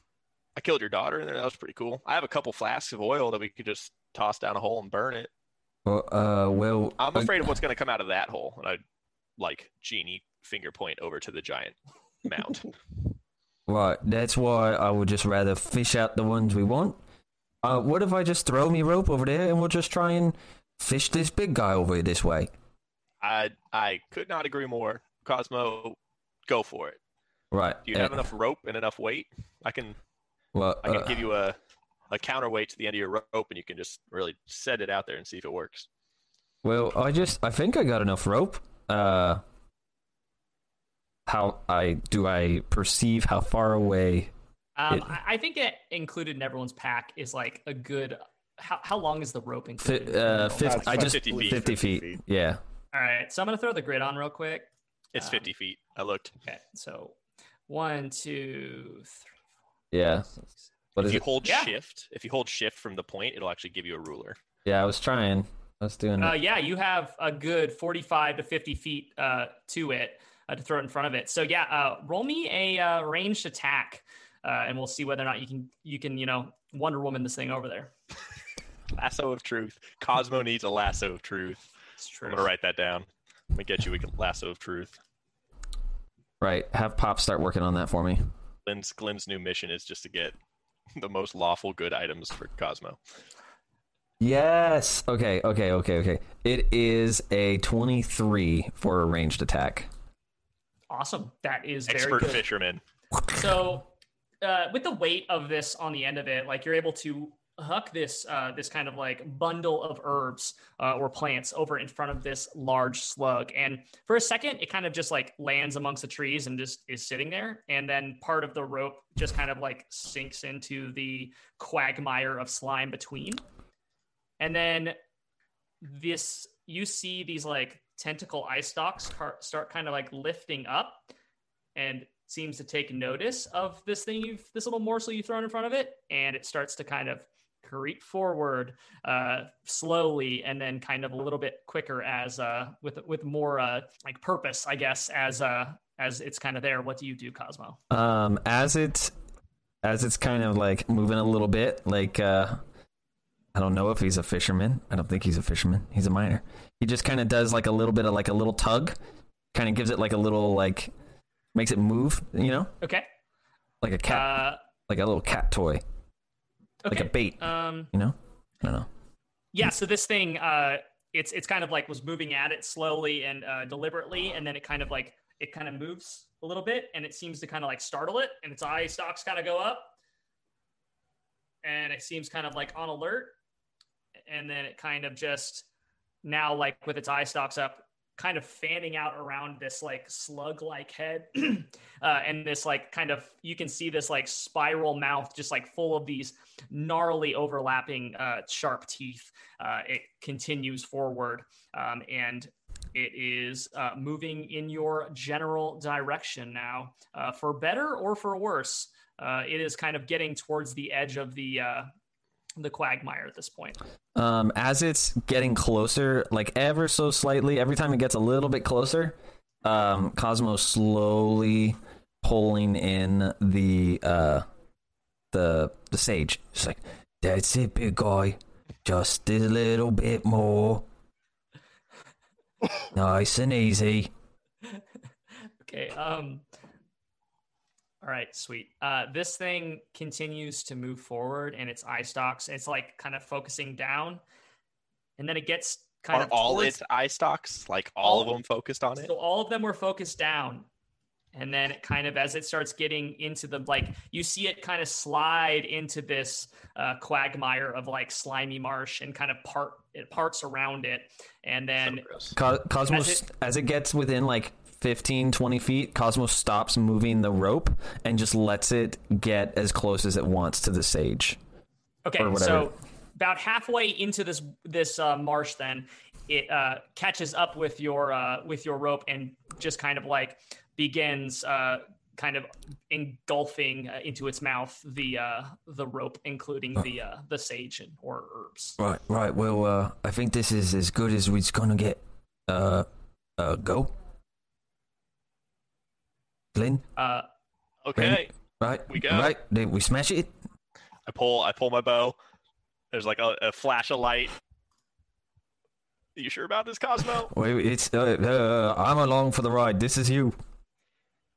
I killed your daughter, and that was pretty cool. I have a couple flasks of oil that we could just toss down a hole and burn it. Well, uh, well, I'm uh, afraid of what's going to come out of that hole. And I like genie finger point over to the giant mound. <laughs> Right, that's why I would just rather fish out the ones we want. Uh, what if I just throw me rope over there and we'll just try and fish this big guy over this way? I I could not agree more. Cosmo, go for it. Right. Do you have uh, enough rope and enough weight? I can Well, I can uh, give you a a counterweight to the end of your rope, and you can just really set it out there and see if it works. well, I just I think I got enough rope. Uh, how I do I perceive how far away? um, It- I, I think it included in everyone's pack is like a good how, how long is the rope included in the uh, rope? fif- That's I just 50 feet. 50 feet. 50 feet. Yeah. all right so i'm gonna throw the grid on real quick It's Um, 50 feet. I looked. Okay, so one, two, three. Yeah. What if is you it? hold Yeah. shift, if you hold shift from the point, it'll actually give you a ruler. Yeah, I was trying. I was doing Uh, it. yeah, you have a good 45 to 50 feet uh, to it uh, to throw it in front of it. So yeah, uh, roll me a uh, ranged attack, uh, and we'll see whether or not you can you can you know Wonder Woman this thing over there. Lasso of truth. Cosmo needs a lasso of truth. It's true. I'm gonna write that down. Let me get you a lasso of truth. Right. Have Pop start working on that for me. Glenn's Glenn's new mission is just to get the most lawful good items for Cosmo. Yes. Okay. Okay. Okay. Okay. It is a 23 for a ranged attack. Awesome. That is very Expert good. fisherman. So uh, with the weight of this on the end of it, like you're able to huck this uh, this kind of like bundle of herbs uh, or plants over in front of this large slug, and for a second, it kind of just like lands amongst the trees and just is sitting there, and then part of the rope just kind of like sinks into the quagmire of slime between, and then this you see these like tentacle eye stalks start kind of like lifting up and seems to take notice of this thing you've this little morsel you've thrown in front of it and it starts to kind of creep forward uh slowly and then kind of a little bit quicker as uh with with more uh like purpose i guess as uh as it's kind of there. What do you do cosmo? Um, as it's as it's kind of like moving a little bit, like uh, I don't know if he's a fisherman. I don't think he's a fisherman. He's a miner. He just kind of does like a little bit of like a little tug, kind of gives it like a little like makes it move. You know, okay like a cat, uh like a little cat toy, like a bait. um You know, I don't know. yeah so this thing uh it's it's kind of like was moving at it slowly and uh deliberately and then it kind of like it kind of moves a little bit and it seems to kind of like startle it and its eye stalks kind of go up and it seems kind of like on alert and then it kind of just now like with its eye stalks up kind of fanning out around this like slug like head <clears throat> uh, and this like kind of you can see this like spiral mouth just like full of these gnarly overlapping uh, sharp teeth. Uh, it continues forward um, and it is uh, moving in your general direction now. Uh, for better or for worse uh, it is kind of getting towards the edge of the the quagmire at this point Um, as it's getting closer, like ever so slightly, every time it gets a little bit closer, um, Cosmo slowly pulling in the uh, the the sage. It's like, that's it, big guy. Just a little bit more. <laughs> nice and easy. Okay. Um. All right. Sweet. Uh, this thing continues to move forward, and its eye stalks. It's like kind of focusing down, and then it gets kind Are of all towards- its eye stalks, like all, of them, focused on it? So all of them were focused down. And then it kind of, as it starts getting into the, like, you see it kind of slide into this uh, quagmire of like slimy marsh and kind of part, it parts around it. And then, So. Co- Cosmos, As as it- it, gets within like 15, 20 feet, Cosmos stops moving the rope and just lets it get as close as it wants to the sage. okay, so about halfway into this, this uh, marsh, then it uh, catches up with your, uh, with your rope and just kind of like begins uh, kind of engulfing uh, into its mouth the, uh, the rope, including the, uh, the sage and, or herbs. Right, right. Well, uh, I think this is as good as we're gonna get. Uh, uh, go. Glenn, Uh, Okay, right? We go. Right, did we smash it? I pull, I pull my bow. There's like a, a flash of light. Are you sure about this, Cosmo? <laughs> Wait, it's uh, uh, I'm along for the ride. This is you.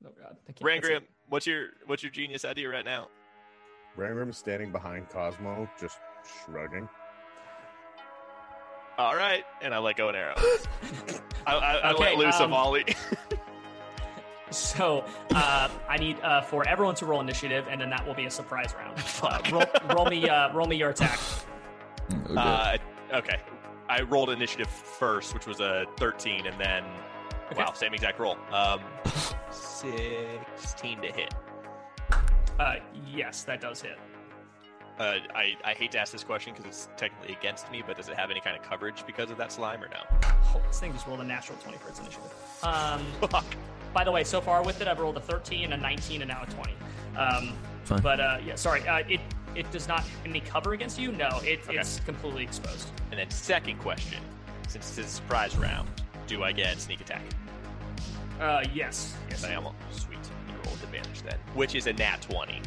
Oh God, I can't- Rangrim, what's your what's your genius idea right now? Rangrim is standing behind Cosmo, just shrugging. All right, and I let go an arrow. <laughs> I, I, I Okay, let loose a um, volley. <laughs> it. So uh, I need uh, for everyone to roll initiative, and then that will be a surprise round. <laughs> Uh, roll, roll me, uh, roll me your attack. Uh, okay, I rolled initiative first, which was a 13, and then Okay. wow, same exact roll. Um, 16 to hit. Uh, yes, that does hit. Uh, I, I hate to ask this question because it's technically against me, but does it have any kind of coverage because of that slime or no? Oh, this thing just rolled a natural twenty for its initiative. Um, <laughs> Fuck. By the way, so far with it, I've rolled a thirteen, a nineteen, and now a twenty. Um, Fine. but uh, yeah, sorry, uh, it it does not have any cover against you. No, it, Okay. it's completely exposed. And then second question, since it's a surprise round, do I get sneak attack? Uh, yes, Yes, yes. I am. Sweet. You roll with advantage then, which is a nat 20.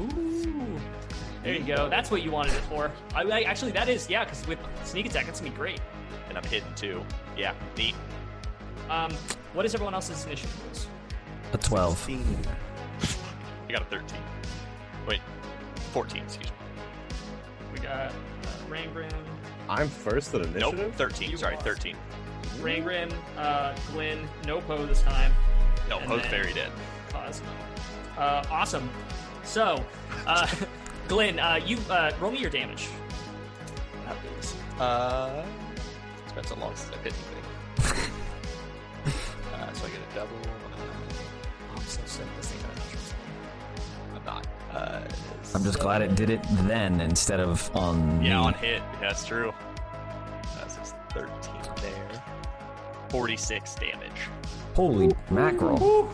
Ooh. There you go. That's what you wanted it for. I, I actually that is yeah, because with sneak attack, that's gonna be great. And I'm hidden too. Yeah, neat. Um, what is everyone else's initiative rules? a twelve. You got a 13. Wait, 14, excuse me. We got uh, Rangrim, I'm first at initiative. Nope, 13. You Sorry, are. 13. Rangrim, uh, Glenn, no Poe this time. No, And Poe's very dead. Cosmo. Uh, awesome. So, uh, <laughs> Glenn, uh, you uh, roll me your damage. Uh, it's been so long since I've hit anything. Uh, I get a double. Oh, I'm so sick. This thing I'm not. Uh, I'm just glad it did it then instead of on yeah, on hit. Yeah, that's true. That's just 13 there. 46 damage. Holy mackerel!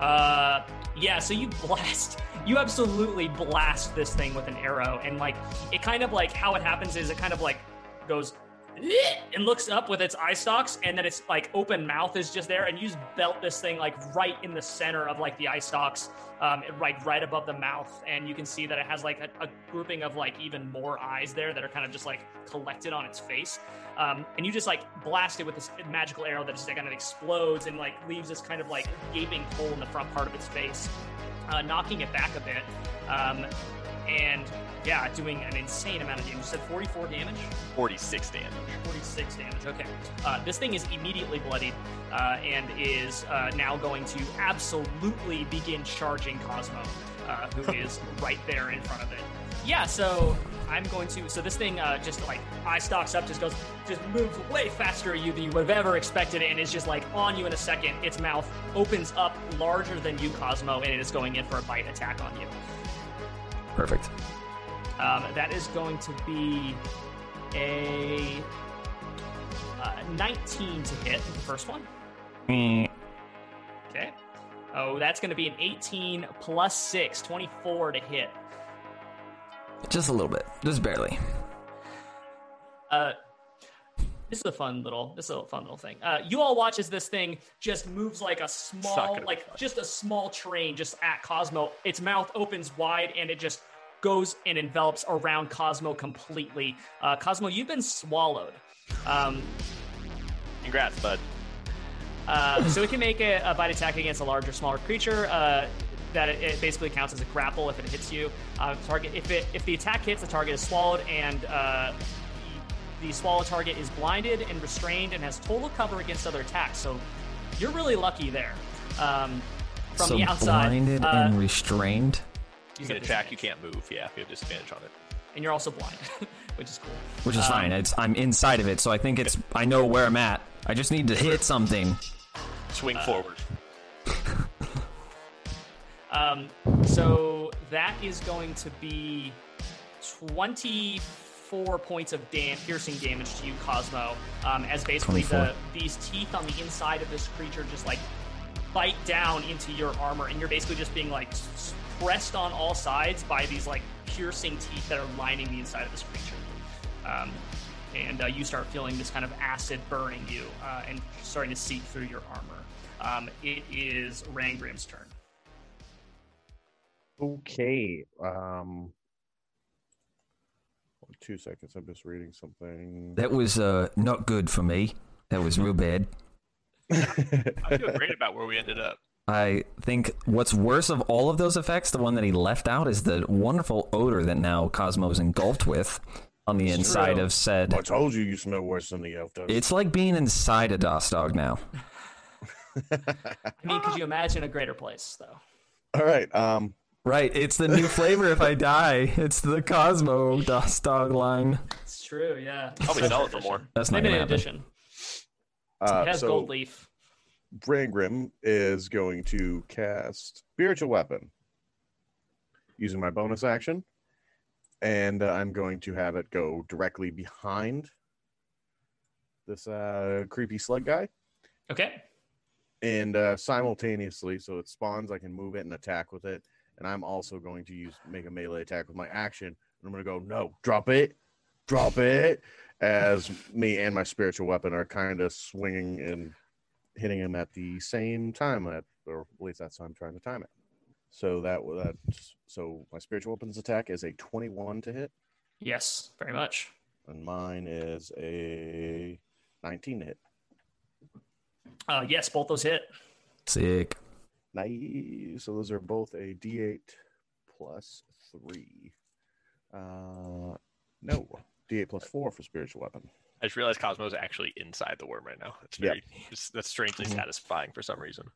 Uh, yeah. So you blast. You absolutely blast this thing with an arrow, and like it kind of like how it happens is it kind of like goes and looks up with its eye stalks, and then its like open mouth is just there, and you just belt this thing like right in the center of like the eye stalks, um, right right above the mouth, and you can see that it has like a, a grouping of like even more eyes there that are kind of just like collected on its face. Um, and you just like blast it with this magical arrow that just like, kind of explodes and like leaves this kind of like gaping hole in the front part of its face, uh, knocking it back a bit. Um, and yeah, doing an insane amount of damage. You said 44 damage? 46 damage. 46 damage. Okay. Uh, this thing is immediately bloodied uh, and is uh, now going to absolutely begin charging Cosmo, uh, who <laughs> is right there in front of it. Yeah, so I'm going to. So this thing uh, just like eye stalks up, just goes, just moves way faster at you than you would have ever expected, and is just like on you in a second. Its mouth opens up larger than you, Cosmo, and it is going in for a bite attack on you. Perfect. Um, that is going to be a uh, 19 to hit the first one. Eh, Okay. Oh, that's going to be an 18 plus 6, 24 to hit. Just a little bit, just barely. Uh, this is a fun little, this is a fun little thing. Uh, you all watch as this thing just moves like a small, like just a small train just at Cosmo. Its mouth opens wide and it just goes and envelops around Cosmo completely. Uh, Cosmo, you've been swallowed. Um, Congrats, bud. Uh, so it can make a, a bite attack against a larger, smaller creature. Uh, that it, it basically counts as a grapple if it hits you. Uh, target if it if the attack hits, the target is swallowed, and uh, the, the swallow target is blinded and restrained and has total cover against other attacks. So you're really lucky there. Um, from so the outside, blinded uh, and restrained. You use can attack, you can't move. Yeah, you have disadvantage on it. and you're also blind, <laughs> which is cool. Which is Um, fine. It's I'm inside of it, so I think it's I know where I'm at. I just need to hit something. Swing forward. <laughs> Um, so that is going to be 24 points of dam- piercing damage to you, Cosmo. Um, as basically the these teeth on the inside of this creature just like bite down into your armor, and you're basically just being like pressed on all sides by these like piercing teeth that are lining the inside of this creature. Um, and uh, you start feeling this kind of acid burning you uh, and starting to seep through your armor. Um, it is Rangrim's turn. Okay. Um, two seconds. I'm just reading something. That was uh not good for me. That was real bad. I feel great about where we ended up. I think what's worse of all of those effects, the one that he left out, is the wonderful odor that now Cosmo's engulfed with on the inside true. of said. I told you you smell worse than the elf does. It's like being inside a Doss dog now. <laughs> I mean, could you imagine a greater place, though? All right. Um, Right, it's the new flavor if I <laughs> die. It's the Cosmo Doss dog line. It's true, yeah. I'll sell it for more. That's not Limited gonna uh, It has so gold leaf. Rangrim is going to cast Spiritual Weapon using my bonus action, and uh, I'm going to have it go directly behind this uh, creepy slug guy, Okay. and uh, simultaneously, so it spawns. I can move it and attack with it, and I'm also going to use make a melee attack with my action. And I'm going to go no, drop it, drop it, as me and my spiritual weapon are kind of swinging and hitting him at the same time. At, or at least that's how I'm trying to time it. So that that so my spiritual weapons attack is a 21 to hit, Yes, very much. and mine is a 19 to hit. Uh, yes, both those hit. Sick. Nice. So those are both a D8 plus three. Uh, no, D8 plus four for spiritual weapon. I just realized Cosmo's actually inside the worm right now. It's Yep. very, it's, that's strangely Mhm. satisfying for some reason.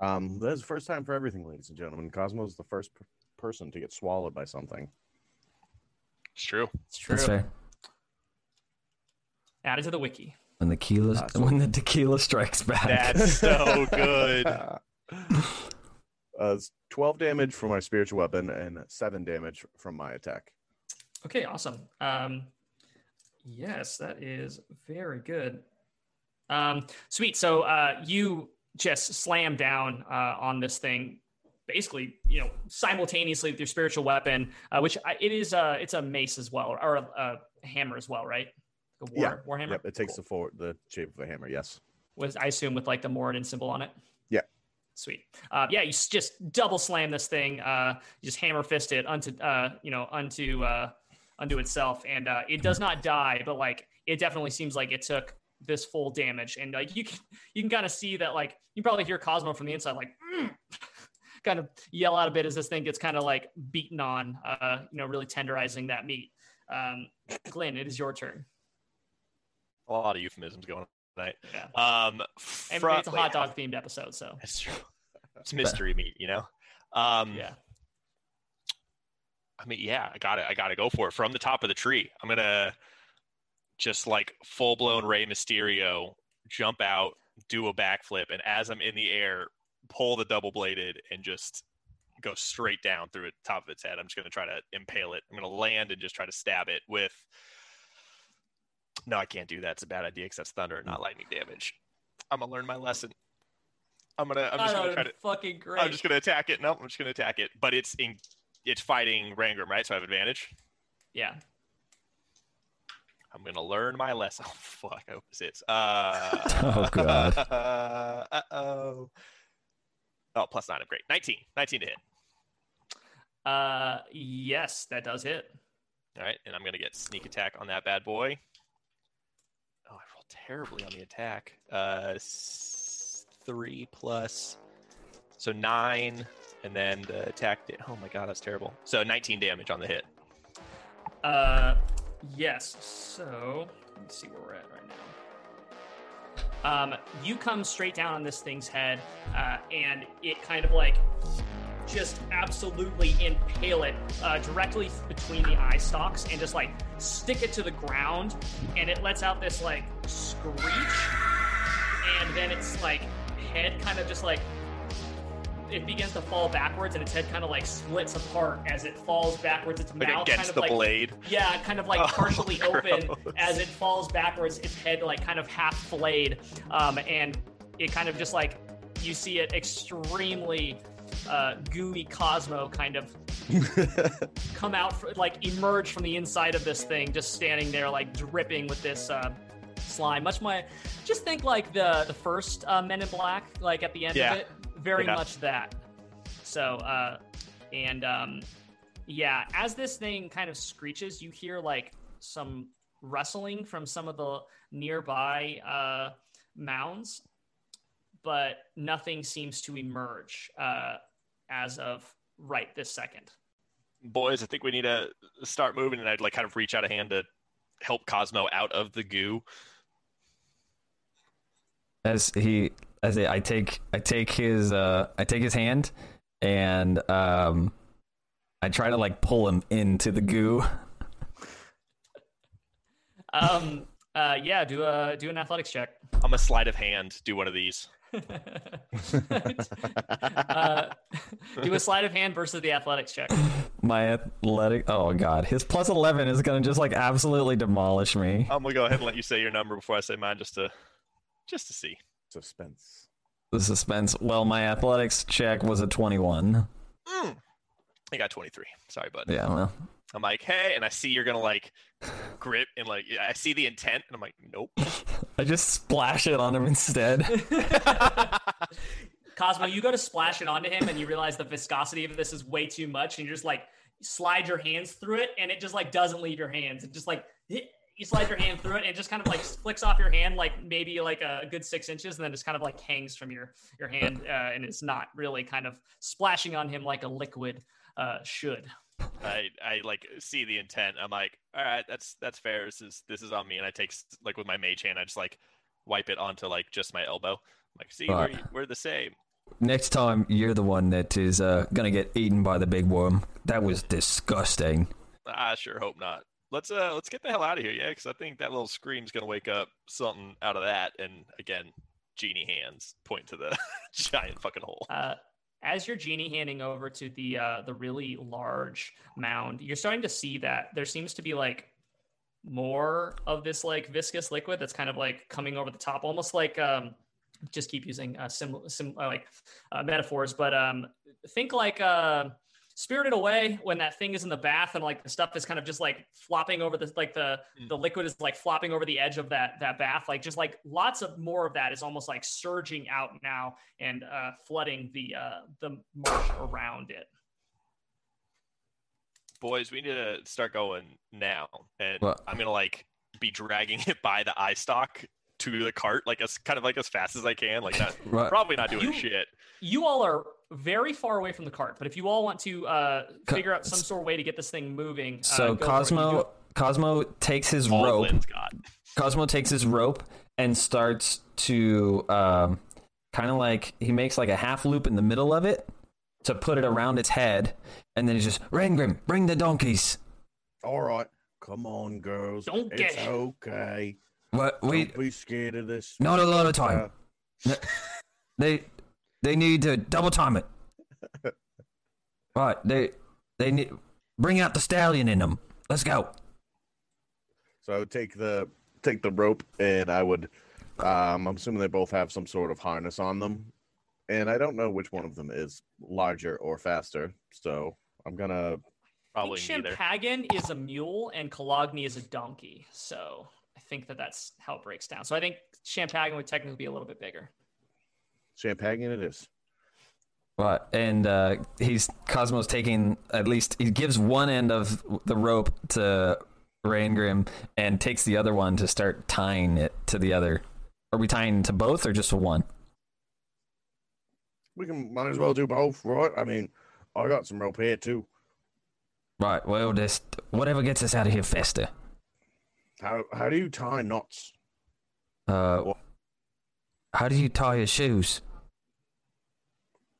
Um, that's the first time for everything, ladies and gentlemen. Cosmo's the first p- person to get swallowed by something. It's true. It's true. That's fair. Add it to the wiki. When the tequila, when the tequila strikes back. That's so good. <laughs> uh, 12 damage from my spiritual weapon and 7 damage from my attack. Okay, awesome. Um, yes, that is very good. Um, sweet. So uh, you just slam down uh, on this thing, basically, you know, simultaneously with your spiritual weapon, uh, which I, it is. Uh, it's a mace as well, or a, a hammer as well, right? A war, warhammer. Yep, it takes Cool. the for the shape of a hammer. Yes. was I assume with like the Moradin symbol on it. Yeah. Sweet. Uh, yeah, you just double slam this thing. Uh, you just hammer fist it unto uh, you know unto uh, unto itself, and uh, it does not die, but like it definitely seems like it took this full damage, and like you can you can kind of see that like you probably hear Cosmo from the inside like. "Mm," <laughs> kind of yell out a bit as this thing gets kind of like beaten on uh you know really tenderizing that meat um glenn it is your turn A lot of euphemisms going on tonight. yeah Um, and it's a hot dog themed episode so That's true. It's mystery meat, you know. Um, yeah I mean, yeah, I got it. I got to go for it from the top of the tree. I'm gonna just like full blown Rey Mysterio jump out, do a backflip, and as I'm in the air, pull the double bladed and just go straight down through the top of its head. I'm just gonna try to impale it. I'm gonna land and just try to stab it with. No, I can't do that. It's a bad idea because that's thunder and not lightning damage. I'm gonna learn my lesson. I'm gonna. I'm just gonna try to. fucking great. I'm just gonna attack it. No, I'm just gonna attack it. But it's in it's fighting Rangrim, right? So I have advantage. Yeah. I'm gonna learn my lesson. <laughs> Oh fuck, I hope this hits. Uh, <laughs> Oh, God. <laughs> uh oh. Oh, plus nine. I'm great. 19. 19 to hit. Uh, yes, that does hit. All right, and I'm gonna get sneak attack on that bad boy. Terribly on the attack. Uh, three plus, so nine, and then the attack. Oh my god, that's terrible. So 19 damage on the hit. Uh, yes. So let's see where we're at right now. Um, you come straight down on this thing's head, uh, and it kind of like just absolutely impale it uh, directly between the eye stalks and just like stick it to the ground, and it lets out this like screech, and then its like head kind of just like it begins to fall backwards, and its head kind of like splits apart as it falls backwards. Its Like mouth against kind of the like blade. yeah, kind of like <laughs> Oh, partially open as it falls backwards, its head like kind of half flayed, um, and it kind of just like you see it extremely uh, gooey Cosmo kind of <laughs> come out, fr- like emerge from the inside of this thing, just standing there like dripping with this uh, slime. Much my, just think like the the first uh, Men in Black, like at the end Yeah. of it, very Yeah. much that. So, uh, and um, yeah, as this thing kind of screeches, you hear like some rustling from some of the nearby uh, mounds, but nothing seems to emerge uh, as of right this second. Boys, I think we need to start moving, and I'd like kind of reach out a hand to help Cosmo out of the goo. as he as I I take I take his uh I take his hand and um I try to like pull him into the goo. <laughs> Um, uh, yeah, do a do an athletics check. I'm a sleight of hand. Do one of these. <laughs> uh, <laughs> do a sleight of hand versus the athletics check. My athletic oh god, his plus eleven is gonna just like absolutely demolish me. I'm gonna go ahead and let you say your number before I say mine, just to just to see. Suspense. The suspense. Well, my athletics check was a twenty-one. Mm. I got 23. Sorry, bud. Yeah, well, I'm like, hey, and I see you're gonna like grip and like I see the intent, and I'm like, nope. <laughs> I just splash it on him instead. <laughs> Cosmo, you go to splash it onto him, and you realize the viscosity of this is way too much, and you just like slide your hands through it, and it just like doesn't leave your hands. It just like you slide your hand through it, and it just kind of like flicks off your hand, like maybe like a good six inches, and then just kind of like hangs from your your hand, uh, and it's not really kind of splashing on him like a liquid uh, should. I I like see the intent. I'm like, all right, that's that's fair. This is this is on me, and I take like with my mage hand, I just like wipe it onto like just my elbow. I'm like, see, we're, Fuck. we're the same. next time you're the one that is uh, gonna get eaten by the big worm. That was disgusting. I sure hope not. Let's uh let's get the hell out of here, yeah, because I think that little scream's gonna wake up something out of that. And again, genie hands point to the <laughs> giant fucking hole. Uh, as you're genie handing over to the uh, the really large mound, you're starting to see that there seems to be like more of this like viscous liquid that's kind of like coming over the top, almost like um, just keep using uh, sim, sim uh, like uh, metaphors, but um, think like uh, Spirited Away when that thing is in the bath and like the stuff is kind of just like flopping over the like the Mm. the liquid is like flopping over the edge of that that bath like just like lots of more of that is almost like surging out now and uh flooding the uh the marsh around it Boys, we need to start going now, and Well- I'm gonna like be dragging <laughs> it by the eye stalk to the cart, like as kind of like as fast as I can. Like not <laughs> Right. probably not doing You- shit. you all are very far away from the cart but if you all want to uh Co- figure out some sort of way to get this thing moving uh, So go for it. You Cosmo Cosmo takes his All rope. Glenn's. Cosmo takes his rope and starts to um, kind of like he makes like a half loop in the middle of it to put it around its head, and then he's just Rangrim, bring the donkeys. All right, come on, girls. Don't it's get- okay. What we Don't be scared of this. not a lot of time. Uh, They they need to double time it. <laughs> right, they they need bring out the stallion in them. Let's go. So I would take the take the rope and I would um I'm assuming they both have some sort of harness on them. And I don't know which one of them is larger or faster. So I'm gonna I Probably think neither. Is a mule and Kalogny is a donkey. So I think that that's how it breaks down. So I think Champagan would technically be a little bit bigger. champagne it is. Right, and uh, he's Cosmo's taking at least he gives one end of the rope to Rangrim and takes the other one to start tying it to the other. Are we tying to both or just to one? We can might as well do both, right? I mean, I got some rope here too. Right. Well, just whatever gets us out of here faster. How how do you tie knots? Uh, how do you tie your shoes?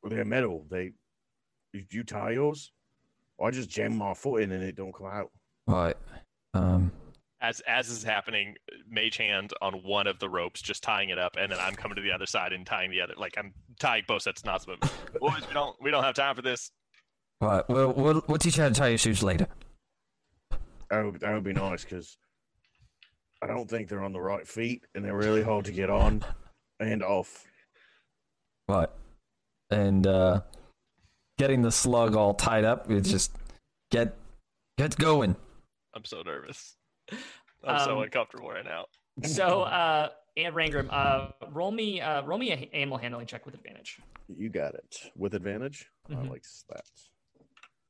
They're metal. They you, you tie yours? I just jam my foot in and it don't come out. Right. Um. As as is happening, mage hand on one of the ropes, just tying it up, and then I'm coming to the other side and tying the other. Like I'm tying both sets of knots. But <laughs> boys, we don't we don't have time for this. Right. Well, we'll we'll teach you how to tie your shoes later. That would, that would be nice because I don't think they're on the right feet and they're really hard to get on and off. Right. And uh, getting the slug all tied up, it's just get get going. I'm so nervous. I'm so Um, uncomfortable right now. So uh and Rangrim, uh roll me uh roll me a animal handling check with advantage. You got it with advantage. I Mhm. like that.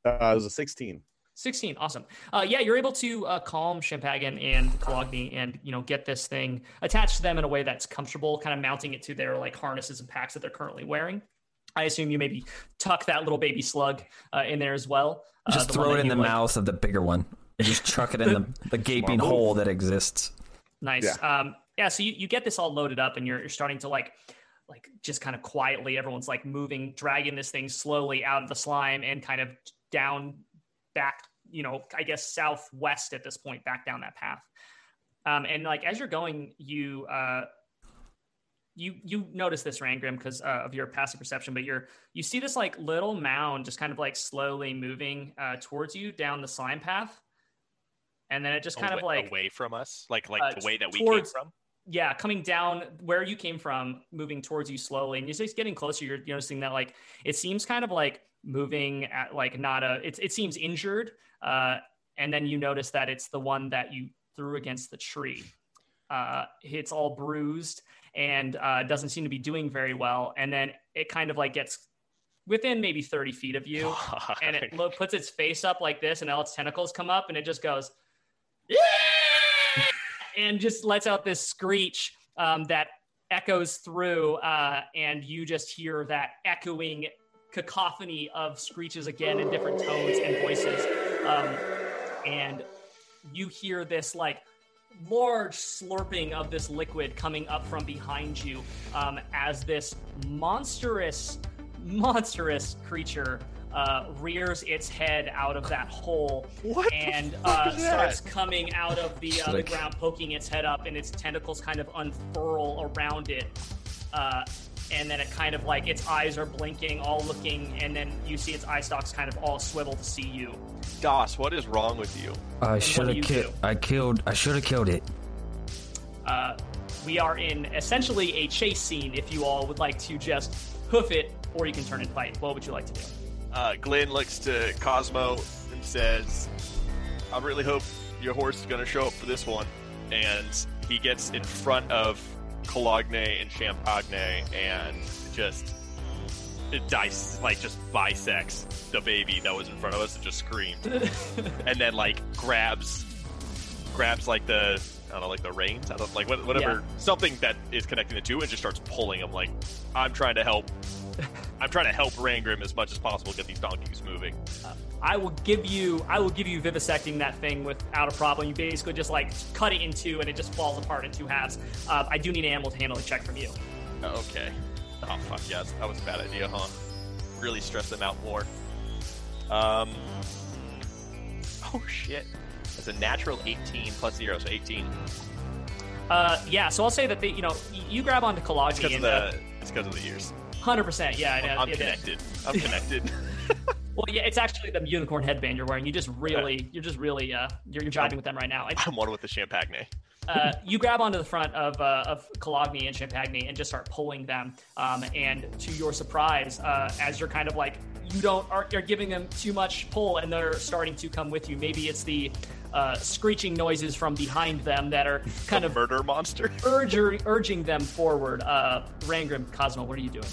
Uh, it was a 16. 16 awesome uh, yeah you're able to uh, calm Champagan and Kalogny and you know get this thing attached to them in a way that's comfortable kind of mounting it to their like harnesses and packs that they're currently wearing i assume you maybe tuck that little baby slug uh, in there as well uh, Just throw it in the like- mouth of the bigger one and just chuck it in the, <laughs> the gaping Smart move. hole that exists. Nice. Um, yeah. So you, you get this all loaded up, and you're you're starting to like, like just kind of quietly. Everyone's like moving, dragging this thing slowly out of the slime and kind of down back. You know, I guess southwest at this point, back down that path. Um, and like as you're going, you uh, you you notice this Rangrim because uh, of your passive perception, but you're you see this like little mound just kind of like slowly moving uh, towards you down the slime path, and then it just kind of like away from us, like like uh, the way that we towards- came from. yeah, coming down where you came from, moving towards you slowly, and you're just getting closer. You're noticing that like it seems kind of like moving at like not a. It it seems injured, uh, and then you notice that it's the one that you threw against the tree. Uh, it's all bruised and uh, doesn't seem to be doing very well, and then it kind of like gets within maybe thirty feet of you, <laughs> and it lo- puts its face up like this, and all its tentacles come up, and it just goes, <laughs> and just lets out this screech um, that echoes through, uh, and you just hear that echoing cacophony of screeches again in different tones and voices, um, and you hear this like large slurping of this liquid coming up from behind you um, as this monstrous monstrous creature uh, rears its head out of that hole What and uh, starts that? coming out of the, uh, the ground, poking its head up, and its tentacles kind of unfurl around it. And then it kind of like its eyes are blinking, all looking, and then you see its eye stalks kind of all swivel to see you. Doss, what is wrong with you? I should have killed. I killed. I should have killed it. Uh, we are in essentially a chase scene. If you all would like to just hoof it, or you can turn and fight. What would you like to do? Uh, Glenn looks to Cosmo and says, I really hope your horse is going to show up for this one. And he gets in front of Cologne and Champagne and just it dice like just bisects the baby that was in front of us and just screamed. <laughs> and then like grabs grabs like the I don't know, like the reins. I don't like whatever Yeah. something that is connecting the two and just starts pulling them. Like I'm trying to help. I'm trying to help Rangrim as much as possible get these donkeys moving. I will give you I will give you vivisecting that thing without a problem. You basically just like cut it in two and it just falls apart in two halves. Uh, I do need an animal handling check from you. Okay. Oh fuck yes, that was a bad idea, huh? Really stress them out more. Um. Oh shit. It's a natural 18 plus zero, so 18. Uh, yeah, so I'll say that they, you know you grab onto It's because of and the. It's because of the ears. Hundred percent, yeah. it- I'm it- connected. I'm connected. <laughs> Well, yeah, it's actually the unicorn headband you're wearing. You just really, you're just really, uh, you're, you're jiving with them right now. And, I'm one with the Champagne. uh, you grab onto the front of uh, of and Champagne and just start pulling them. Um, and to your surprise, uh, as you're kind of like you don't are you're giving them too much pull, and they're starting to come with you. Maybe it's the uh, screeching noises from behind them that are <laughs> kind of murder monster. urging urging them forward. Uh, Rangrim, Cosmo, what are you doing?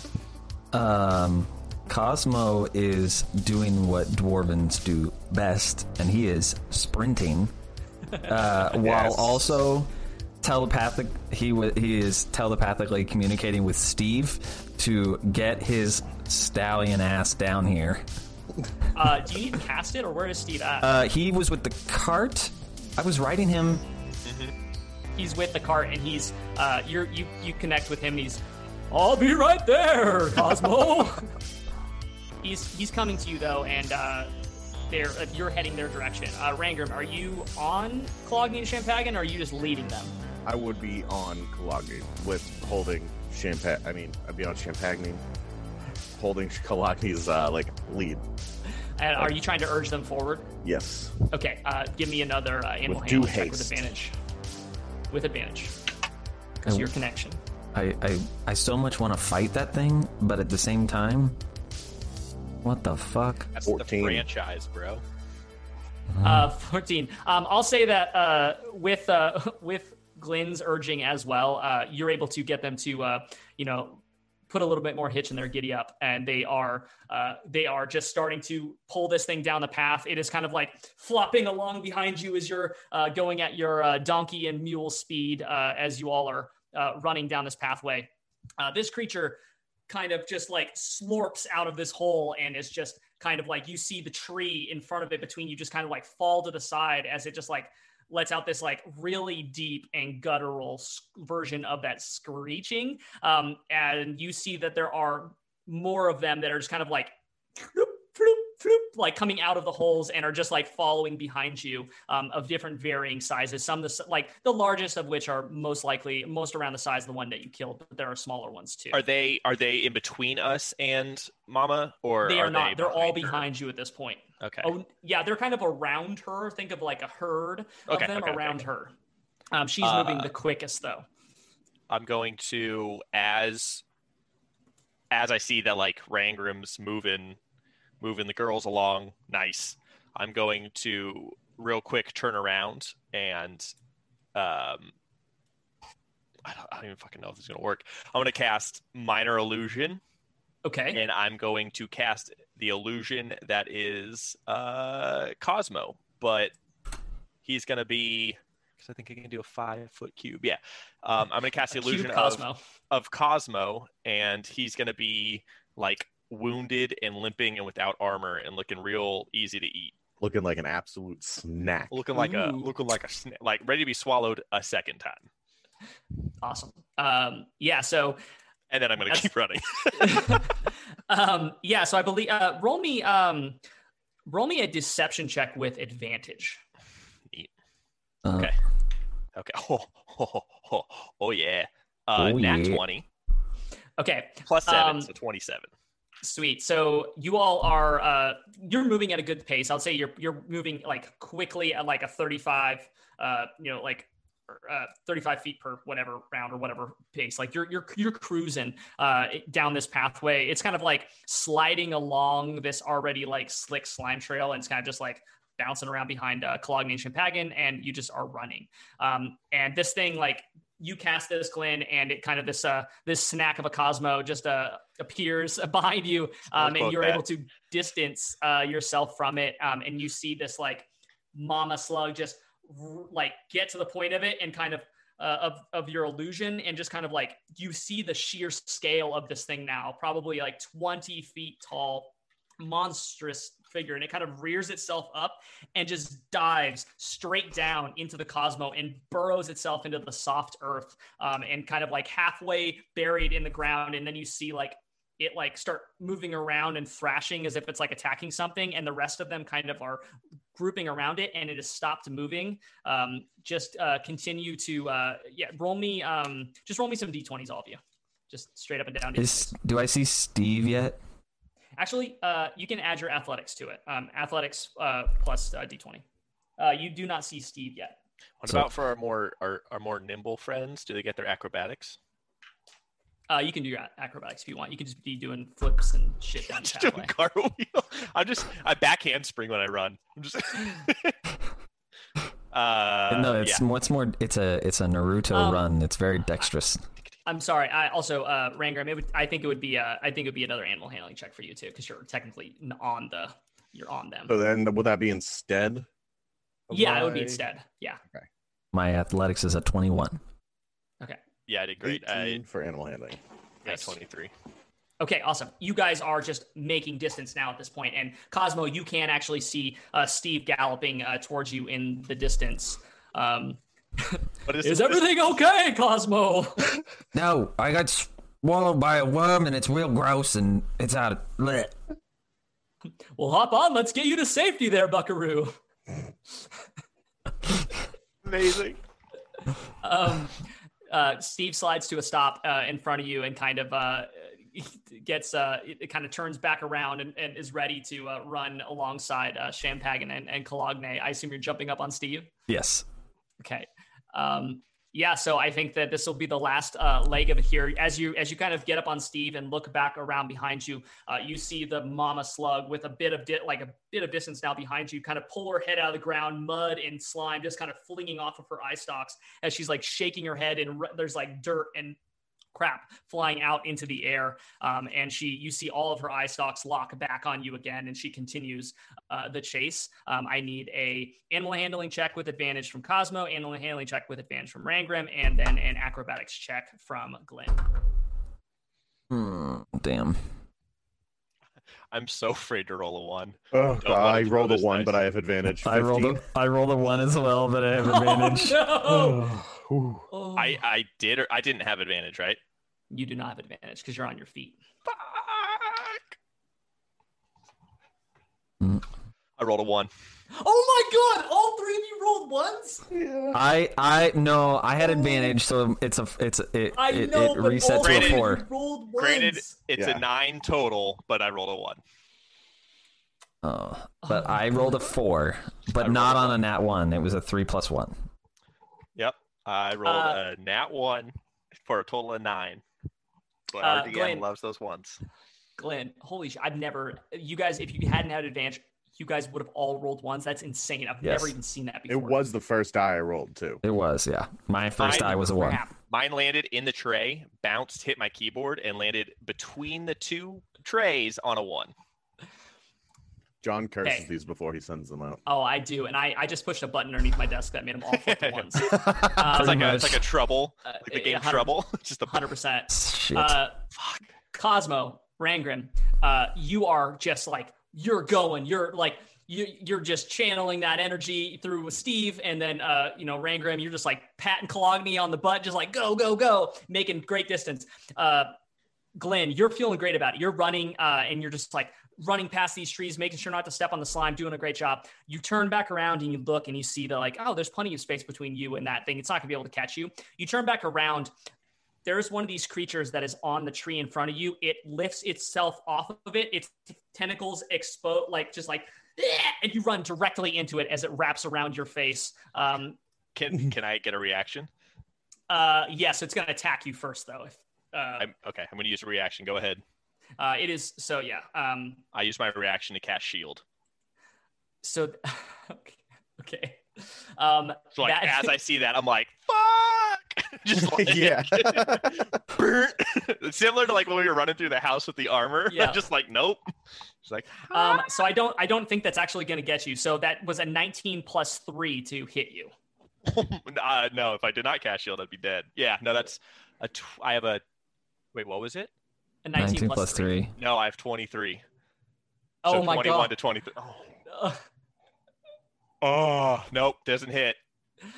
Um, Cosmo is doing what dwarvens do best, and he is sprinting, uh, <laughs> while also telepathic. He wa he is telepathically communicating with Steve to get his stallion ass down here. Uh, do you need to cast it, or where is Steve at? Uh, he was with the cart. I was riding him. he's with the cart and he's uh you're you you connect with him and he's i'll be right there cosmo <laughs> he's he's coming to you though and uh they're uh, you're heading their direction uh rangrim are you on clogging and champagne or are you just leading them I would be on Kalagi with holding Champagne. I mean, I'd be on Champagne, holding Kalagi's uh, like lead. and are you trying to urge them forward Yes. okay uh give me another uh, animal With due handling check with advantage with advantage because your connection I, I I so much want to fight that thing, but at the same time, what the fuck? That's 14. the franchise, bro. Uh, 14. Um, I'll say that uh, with uh, <laughs> with Glenn's urging as well, uh, you're able to get them to, uh, you know, put a little bit more hitch in their giddy up, and they are uh, they are just starting to pull this thing down the path. It is kind of like flopping along behind you as you're uh, going at your uh, donkey and mule speed uh, as you all are uh, running down this pathway. This creature kind of just like slorps out of this hole and is just kind of like you see the tree in front of it between you just kind of like fall to the side as it just like lets out this like really deep and guttural version of that screeching um, and you see that there are more of them that are just kind of like floop, floop, floop, like coming out of the holes and are just like following behind you um, of different varying sizes. Some of the like the largest of which are most likely most around the size of the one that you killed but there are smaller ones too. Are they are they in between us and Mama, or they are, not. They they're all behind her? behind you at this point Okay. Oh, yeah, they're kind of around her. Think of like a herd of Okay, them okay, around okay. her. Um, she's Uh, moving the quickest though. I'm going to as as I see that like Rangrim's moving moving the girls along nice. I'm going to real quick turn around and um I don't, I don't even fucking know if this is gonna work. I'm gonna cast minor illusion Okay. and I'm going to cast the illusion that is uh Cosmo, but he's gonna be because I think I can do a five foot cube. Yeah, um, I'm gonna cast the illusion of Cosmo. of Cosmo, and he's gonna be like wounded and limping and without armor and looking real easy to eat, Looking like an absolute snack. looking like a looking like a sna- like ready to be swallowed a second time. Awesome. Um, yeah. So and then I'm going to keep running. <laughs> um, yeah, so I believe uh, roll me um, roll me a deception check with advantage. Uh, Okay. okay. <laughs> Oh, oh, oh, oh, yeah. Uh, Oh, nat yeah. 20 Okay, plus 7, Um, so 27. Sweet. So you all are uh you're moving at a good pace. I'll say you're you're moving like quickly at like a 35 uh you know like uh 35 feet per whatever round or whatever pace. Like you're you're you're cruising uh down this pathway. It's kind of like sliding along this already like slick slime trail and it's kind of just like bouncing around behind uh Cologne and Champagan and you just are running. Um and this thing like you cast this Glenn and it kind of this uh this snack of a Cosmo just uh appears <laughs> behind you um, and you're that. able to distance uh, yourself from it um, and you see this like mama slug just like get to the point of it and kind of uh, of, of your illusion and just kind of like you see the sheer scale of this thing now probably like 20 feet tall monstrous figure and it kind of rears itself up and just dives straight down into the cosmo and burrows itself into the soft earth um, and kind of like halfway buried in the ground. And then you see like it like start moving around and thrashing as if it's like attacking something. And the rest of them kind of are grouping around it and it has stopped moving um, just uh, continue to uh, yeah roll me um, just roll me some d20s all of you just straight up and down Is do I see Steve yet? actually uh, you can add your athletics to it um, athletics uh, plus uh, d20 uh, you do not see steve yet What So- about for our more our, our more nimble friends? Do they get their acrobatics? Uh, you can do your acrobatics if you want you can just be doing flips and shit down the Just doing pathway <laughs> cartwheel. I'm just I backhand spring when I run. I'm just. <laughs> uh, no, it's yeah. what's more. It's a it's a Naruto Um, run. It's very dexterous. I'm sorry. I also uh Rangrim, it would I think it would be uh I think it would be another animal handling check for you too, because you're technically on the you're on them. So then, would that be instead? of yeah, it would be instead. Yeah. Okay. My athletics is a twenty-one. Yeah, I did great. I for animal handling. got Nice. 23. Okay, awesome. You guys are just making distance now at this point, and Cosmo, you can actually see uh, Steve galloping uh, towards you in the distance. Um, <laughs> What is, is this? everything okay, Cosmo? <laughs> No, I got swallowed by a worm and it's real gross and it's out of. Bleh. well, hop on. Let's get you to safety there, Buckaroo. <laughs> amazing? um, uh, Steve slides to a stop uh, in front of you and kind of uh, <laughs> gets uh, it, kind of turns back around and, and is ready to uh, run alongside uh, Champagan and, and Cologne. I assume you're jumping up on Steve. Yes. Okay. Um, yeah, so I think that this will be the last uh, leg of it here. As you as you kind of get up on Steve and look back around behind you, uh, you see the mama slug with a bit of di- like a bit of distance now behind you, kind of pull her head out of the ground, mud and slime just kind of flinging off of her eye stalks as she's like shaking her head, and r- there's like dirt and crap flying out into the air. Um, and she, you see all of her eye stalks lock back on you again, and she continues uh, the chase. Um, I need a animal handling check with advantage from Cosmo, animal handling check with advantage from Rangrim, and then an acrobatics check from Glenn. Hmm, damn. I'm so afraid to roll a one. Oh, Don't wanna I throw rolled a one, dice. but I have advantage. I rolled a, 15. I rolled a one as well, but I have <laughs> advantage. Oh, no! <sighs> Oh. I I did or I didn't have advantage, right? you do not have advantage because you're on your feet. Fuck. Mm. I rolled a one. Oh my god! All three of you rolled ones. I I no, I had advantage, so it's a it's a, it I it, know, it resets all to a four. rolled ones. Granted, it's Yeah. a nine total, but I rolled a one. Oh, but I rolled a four, but rolled not on a nat one. It was a three plus one. Yep. I rolled Uh, a nat one for a total of nine. But Uh, our DM Glenn. loves those ones. Glenn, holy shit! I've never. You guys, if you hadn't had advantage, you guys would have all rolled ones. That's insane. I've Yes. never even seen that before. It was the first die I rolled too. It was, yeah. My first Mine- eye was a one. Crap. Mine landed in the tray, bounced, hit my keyboard, and landed between the two trays on a one. John curses Hey. these before he sends them out. Oh, I do, and I, I just pushed a button underneath my desk that made them all flip to <laughs> ones. It's Um, like a, it's like a trouble, Uh, like the yeah, game Trouble. <laughs> Just a Hundred percent. Uh, fuck. Cosmo Rangrim, uh, you are just like you're going. You're like you, you're just channeling that energy through with Steve, and then uh, you know Rangrim, you're just like patting Cologne on the butt, just like go, go, go, making great distance. Uh, Glenn, you're feeling great about it. You're running, uh, and you're just like running past these trees, making sure not to step on the slime, doing a great job. You turn back around and you look and you see that like, oh, there's plenty of space between you and that thing. It's not gonna be able to catch you. You turn back around. There's one of these creatures that is on the tree in front of you. It lifts itself off of it. Its tentacles explode, like just like, and you run directly into it as it wraps around your face. Um, Can <laughs> can I get a reaction? uh, yes, it's gonna attack you first though. If, uh, I'm okay. I'm going to use a reaction. Go ahead. uh, it is so yeah. Um, I use my reaction to cast shield. so <laughs> okay, okay. Um, So like that- as I <laughs> see that, I'm like, fuck. <laughs> Just <laughs> like yeah. Similar to like when we were running through the house with the armor. Yeah. just like nope. Just like um, so I don't I don't think that's actually going to get you. So that was a 19 plus three to hit you. uh, no, if I did not cast shield, I'd be dead. Yeah, no, that's a. Tw- I have a. Wait, what was it? A 19, 19 plus, plus three. 3. No, I have 23. Oh so my 21 god. to 23. Oh. Oh, nope, doesn't hit.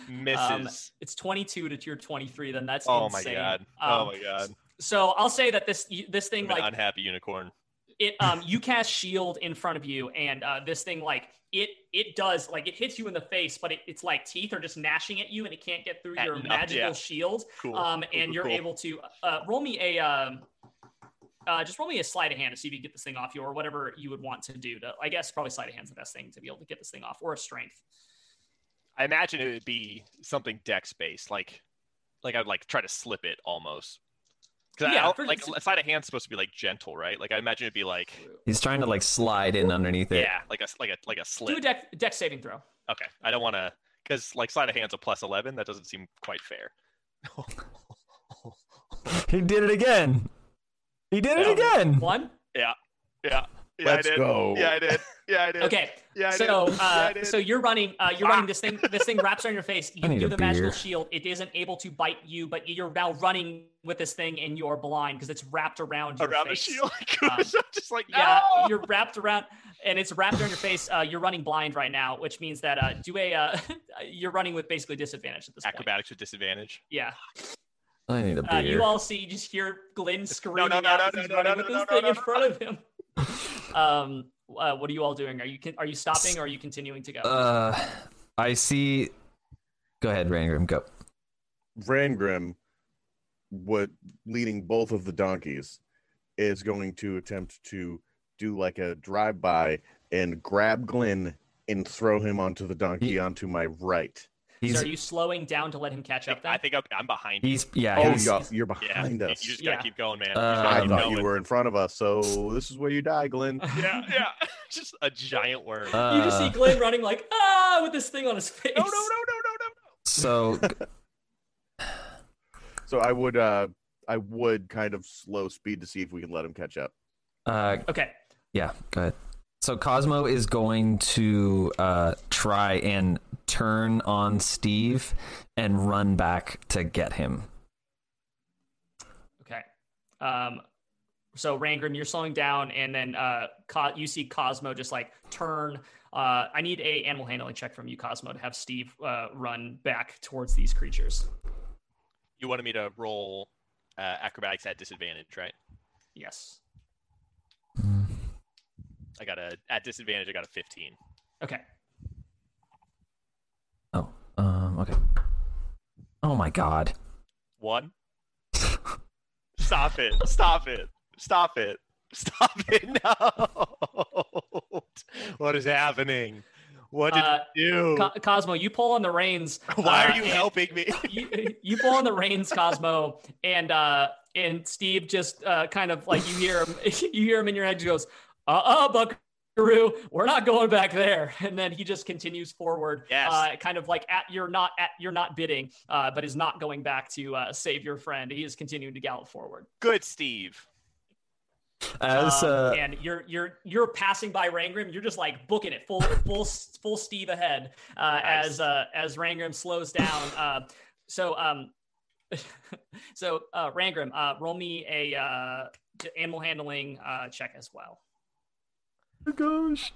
Misses. Um, it's 22 to your 23. Then that's oh my insane. god. Um, oh my god. So I'll say that this this thing I'm an like unhappy unicorn. it um you cast shield in front of you and uh this thing like it it does like it hits you in the face but it, it's like teeth are just gnashing at you and it can't get through At your enough, magical yeah. shield Cool. um and cool, you're cool. able to uh roll me a um uh, just roll me a sleight of hand to see if you can get this thing off you or whatever you would want to do to i guess probably sleight of hand's the best thing to be able to get this thing off or a strength I imagine it would be something dex based, like like I'd like try to slip it almost. Because Yeah, I like a sleight of hand's supposed to be like gentle, right? Like I imagine it'd be like He's trying to like slide in underneath it. yeah, like a like a like a slip do a slip. deck deck saving throw Okay, I don't want to because like sleight of hand's a plus eleven. That doesn't seem quite fair. <laughs> He did it again. He did it again. one Yeah, yeah, Let's I did. go. Yeah, I did. Yeah, I did. okay Yeah, I so did. Yeah, uh I did. so you're running uh you're Ah. running this thing this thing wraps around your face <laughs> you I do a the magical shield it isn't able to bite you but you're now running with this thing and you're blind because it's wrapped around your around the face. shield. <laughs> Um, I'm just like yeah you're wrapped around and it's wrapped around your face uh you're running blind right now which means that uh do a uh <laughs> you're running with basically disadvantage at this point acrobatics with disadvantage. yeah I need a uh, you all see you just hear Glenn screaming no, no, out no, as he's no, running no, with no, this thing in front of him <laughs> um uh, what are you all doing are you con- are you stopping or are you continuing to go uh, I see. Go ahead, Rangrim. Go. Rangrim, what leading both of the donkeys, is going to attempt to do like a drive by and grab Glenn and throw him onto the donkey He- onto my right. So He's are you slowing down to let him catch up then I think I'm, I'm behind. you. he's yeah. Oh, he's, yeah, you're behind you, us. you just gotta Yeah. keep going, man. Uh, I keep thought going. you were in front of us, so this is where you die, Glenn. <laughs> Yeah, yeah. <laughs> just a giant worm. uh, you just see Glenn running like ah with this thing on his face. no, no, no, no, no, no, no. so <sighs> So I would, uh, I would kind of slow speed to see if we can let him catch up. uh, Okay. Yeah, go ahead. So Cosmo is going to uh, try and turn on Steve and run back to get him. Okay. Um, so Rangrim, you're slowing down, and then uh, Co- you see Cosmo just like turn. Uh, I need a animal handling check from you, Cosmo, to have Steve uh, run back towards these creatures. You wanted me to roll uh, acrobatics at disadvantage, right? Yes. I got a at disadvantage. I got a 15. Okay. Oh, um, okay. Oh my god. One. Stop it! Stop it! Stop it! Stop <laughs> it! No! What is happening? What did Uh, you do? Co- Cosmo, you pull on the reins. <laughs> Why uh, are you helping me? <laughs> you, you pull on the reins, Cosmo, and uh, and Steve just uh, kind of like you hear him, you hear him in your head. He goes, "Uh, uh Buckaroo, we're not going back there." <laughs> And then he just continues forward, Yes. uh, kind of like at you're not at you're not bidding, uh, but is not going back to uh, save your friend. He is continuing to gallop forward. Good, Steve. As Um, uh, and you're you're you're passing by Rangrim. You're just like booking it full full full Steve ahead uh, Nice. as uh, as Rangrim slows down. Uh, so um, <laughs> so uh, Rangrim, uh, roll me a uh, animal handling uh, check as well. Gosh.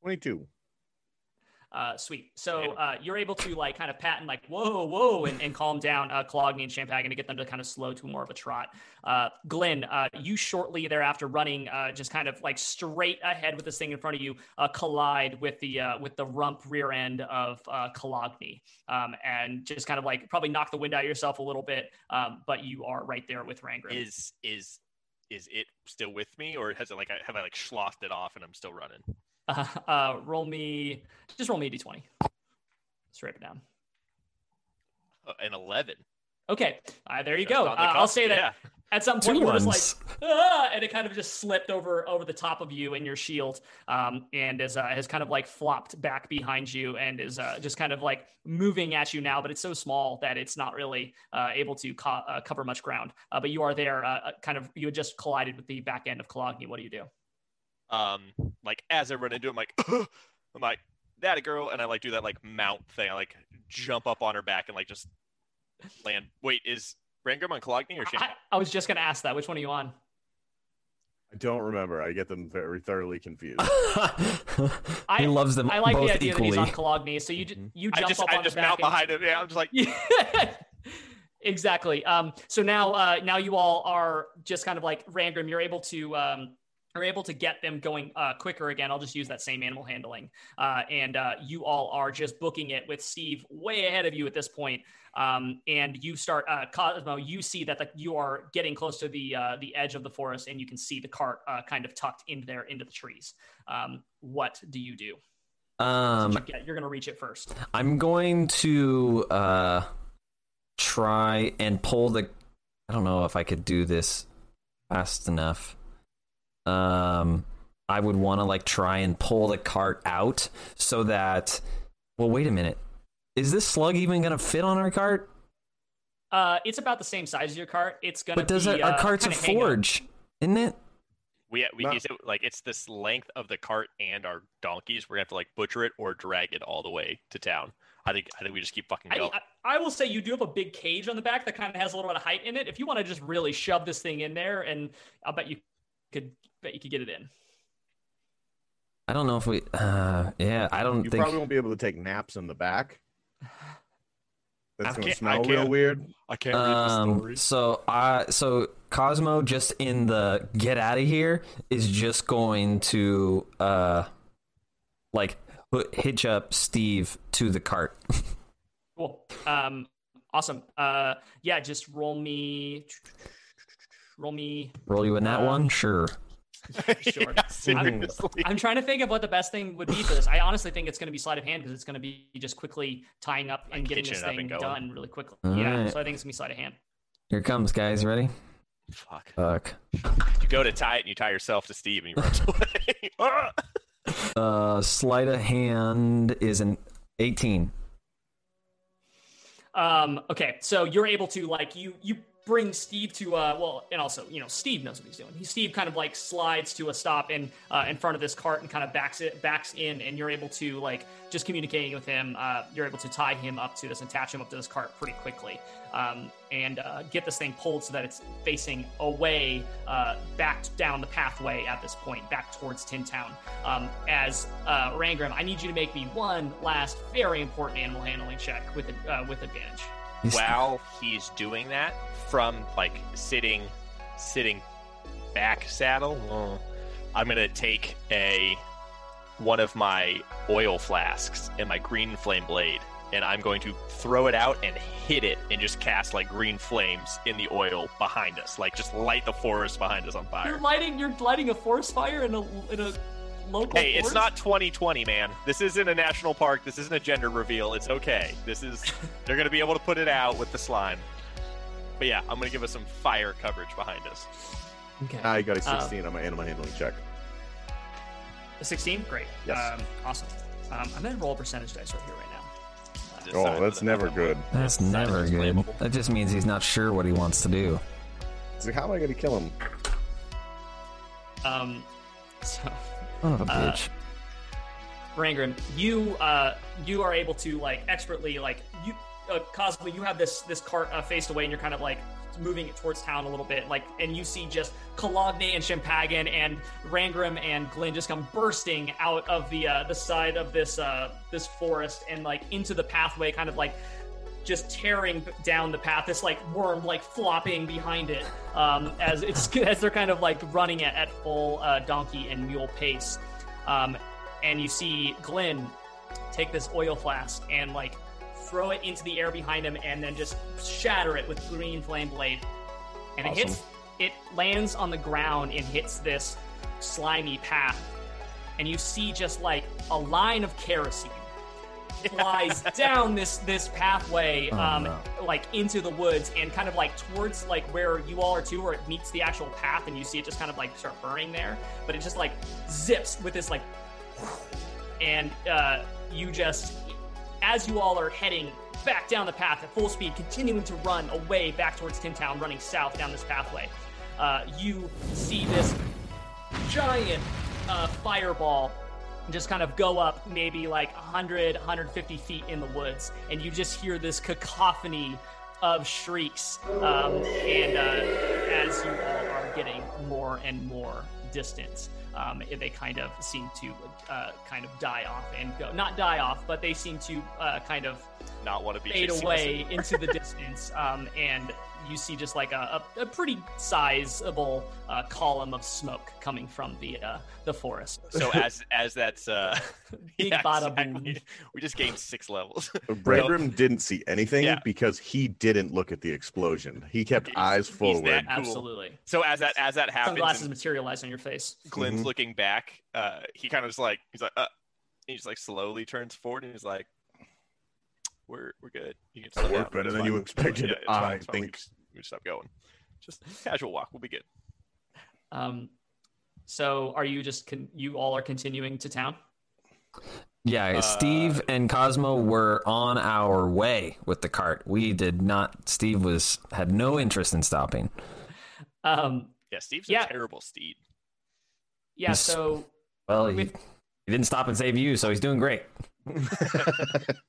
Twenty-two. Uh, sweet. So uh, you're able to like kind of pat and like whoa, whoa, and, and calm down uh, Cologne and Champagne to get them to kind of slow to more of a trot. Uh, Glenn, uh, you shortly thereafter running uh, just kind of like straight ahead with this thing in front of you, uh, collide with the uh, with the rump rear end of uh, Cologne, um, and just kind of like probably knock the wind out of yourself a little bit. Um, but you are right there with Rangrim. Is is is it still with me, or has it like I have I like schlothed it off and I'm still running? Uh, <laughs> uh, roll me, just roll me a d20. Straight it down. Uh, an eleven. Okay, uh, there you go. Uh, I'll say that Yeah. At some point Two you were just like, ah, and it kind of just slipped over over the top of you and your shield, um, and is uh, has kind of like flopped back behind you and is uh, just kind of like moving at you now, but it's so small that it's not really uh, able to co- uh, cover much ground. Uh, but you are there, uh, kind of. You had just collided with the back end of Cologne. What do you do? Um, like as I run into, it, I'm like, <gasps> I'm like that a girl, and I like do that like mount thing. I like jump up on her back and like just land. Wait, is Rangrim on Cologne or I, I was just gonna ask that. Which one are you on? I don't remember. I get them very thoroughly confused. <laughs> I- he loves them I like both the idea equally. that he's on Cologne, so you j- Mhm. you I jump just up I on just the back mount and- behind him. Yeah, I'm just like, <laughs> exactly. Um, so now, uh, now you all are just kind of like Rangrim. You're able to, um, are able to get them going uh, quicker again. I'll just use that same animal handling, uh, and uh, you all are just booking it with Steve way ahead of you at this point. Um, and you start, uh, Cosmo. You see that the, you are getting close to the uh, the edge of the forest, and you can see the cart uh, kind of tucked into there into the trees. Um, what do you do? um, you you're going to reach it first. I'm going to uh try and pull the I don't know if I could do this fast enough. Um I would want to like try and pull the cart out so that well wait a minute. Is this slug even going to fit on our cart? Uh, it's about the same size as your cart. It's gonna. But does be, our, our uh, cart's a kinda hang up. forge, isn't it? we we No. use it like it's this length of the cart and our donkeys. We're gonna have to like butcher it or drag it all the way to town. I think I think we just keep fucking I, going. I, I will say you do have a big cage on the back that kind of has a little bit of height in it. If you want to just really shove this thing in there, and I'll bet you could bet you could get it in. I don't know if we uh yeah, I don't You think probably won't be able to take naps in the back. That's I gonna smell real weird. I can't Um, so I so Cosmo just in the get out of here is just going to uh like put, hitch up Steve to the cart. <laughs> Cool. Um, awesome. Uh, yeah, just roll me. Roll me. Roll you in that Um, one, sure. <laughs> Sure. <laughs> Yeah, seriously. I'm trying to think of what the best thing would be for this. I honestly think it's going to be sleight of hand because it's going to be just quickly tying up and Like getting this thing done really quickly. All yeah, right. so I think it's going to be sleight of hand. Here it comes, guys. Ready? Fuck. Fuck. <laughs> You go to tie it and you tie yourself to Steve and you run away. Ah! Uh, sleight of hand is an 18. Um, okay, so you're able to like you you bring Steve to uh well, and also you know Steve knows what he's doing. He Steve kind of like slides to a stop in uh, in front of this cart and kind of backs it backs in, and you're able to like just communicating with him. Uh, you're able to tie him up to this attach him up to this cart pretty quickly, um, and uh, get this thing pulled so that it's facing away, uh, back down the pathway at this point, back towards Tin Town. Um, as uh, Rangrim, I need you to make me one last very important animal handling check with uh, with advantage. He's- While he's doing that, from like sitting, sitting back saddle, uh, I'm gonna take a one of my oil flasks and my green flame blade, and I'm going to throw it out and hit it, and just cast like green flames in the oil behind us, like just light the forest behind us on fire. You're lighting. You're lighting a forest fire in a in a local. Hey, it's not 2020, man. This isn't a national park. This isn't a gender reveal. It's okay. This is <laughs> they're gonna be able to put it out with the slime. But yeah, I'm gonna give us some fire coverage behind us. Okay. I got a Um, 16 on my animal handling check. A 16. Great. Yes. Um, awesome. Um, I'm gonna roll a percentage dice right here right now. Just Oh, that's never good. That's Sign never it's good. flammable. That just means he's not sure what he wants to do. So how am I going to kill him? Um, so Son of a Uh, bitch. Rangrim, you uh, you are able to like expertly like you uh, Cosmo, you have this this cart uh, faced away, and you're kind of like moving it towards town a little bit. Like, and you see just Cologne and Champagan and Rangrim and Glenn just come bursting out of the uh, the side of this uh, this forest and like into the pathway, kind of like just tearing down the path. This like worm like flopping behind it um, as it's <laughs> as they're kind of like running it at full uh, donkey and mule pace. Um, and you see Glenn take this oil flask and like throw it into the air behind him and then just shatter it with green flame blade. And it hits it lands on the ground and hits this slimy path. And you see just like a line of kerosene flies <laughs> down this this pathway Oh, um no. like into the woods and kind of like towards like where you all are too where it meets the actual path and you see it just kind of like start burning there but it just like zips with this like and uh, you just as you all are heading back down the path at full speed continuing to run away back towards tin town running south down this pathway uh, you see this giant uh, fireball just kind of go up maybe like 100 150 feet in the woods. And you just hear this cacophony of shrieks um, and uh, as you all are getting more and more distance um, they kind of seem to uh, kind of die off and go not die off but they seem to uh, kind of Not want to be fade away into the distance, um, and you see just like a, a, a pretty sizable uh, column of smoke coming from the uh, the forest. So <laughs> as as that's uh, <laughs> Big <laughs> yeah, bada exactly. we just gained six levels. Rangrim didn't see anything Yeah. because he didn't look at the explosion. He kept He's- eyes he's forward. that- Cool. Absolutely, so as that as that happens, sunglasses materialize on your face. Glenn's Mhm. looking back. Uh, he kind of just like he's like, uh, he just like slowly turns forward and he's like, "We're we're good. You can That slow worked better than fine. you expected, Yeah, it's fine, I fine. Think. Just, we just stop going. Just casual walk. We'll be good. Um, so are you just con- you all are continuing to town? Yeah, Uh, Steve and Cosmo were on our way with the cart. We did not. Steve was had no interest in stopping. Um, Yeah, Steve's Yeah. a terrible steed. yeah. Yes. So Well, he, he didn't stop and save you, so he's doing great. <laughs> <laughs>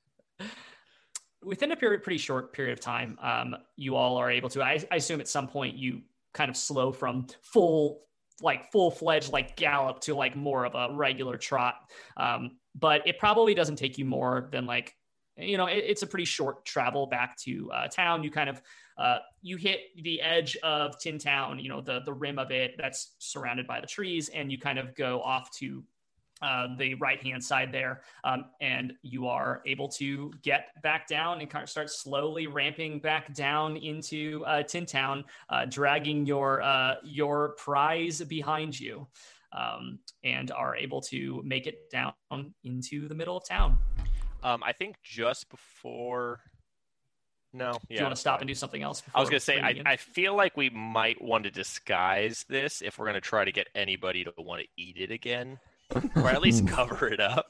within a period, pretty short period of time, um, you all are able to. I, I assume at some point you kind of slow from full, like full fledged, like gallop to like more of a regular trot. Um, but it probably doesn't take you more than like, you know, it, it's a pretty short travel back to uh, town. You kind of uh, you hit the edge of Tin Town, you know, the the rim of it that's surrounded by the trees, and you kind of go off to uh, the right hand side there, um, and you are able to get back down and kind of start slowly ramping back down into uh, Tin Town, uh, dragging your uh, your prize behind you, um, and are able to make it down into the middle of town. Um, I think just before. No, Yeah, Do you want to stop and do something else? I was gonna say I. I feel like we might want to disguise this if we're gonna try to get anybody to want to eat it again, or at least <laughs> cover it up.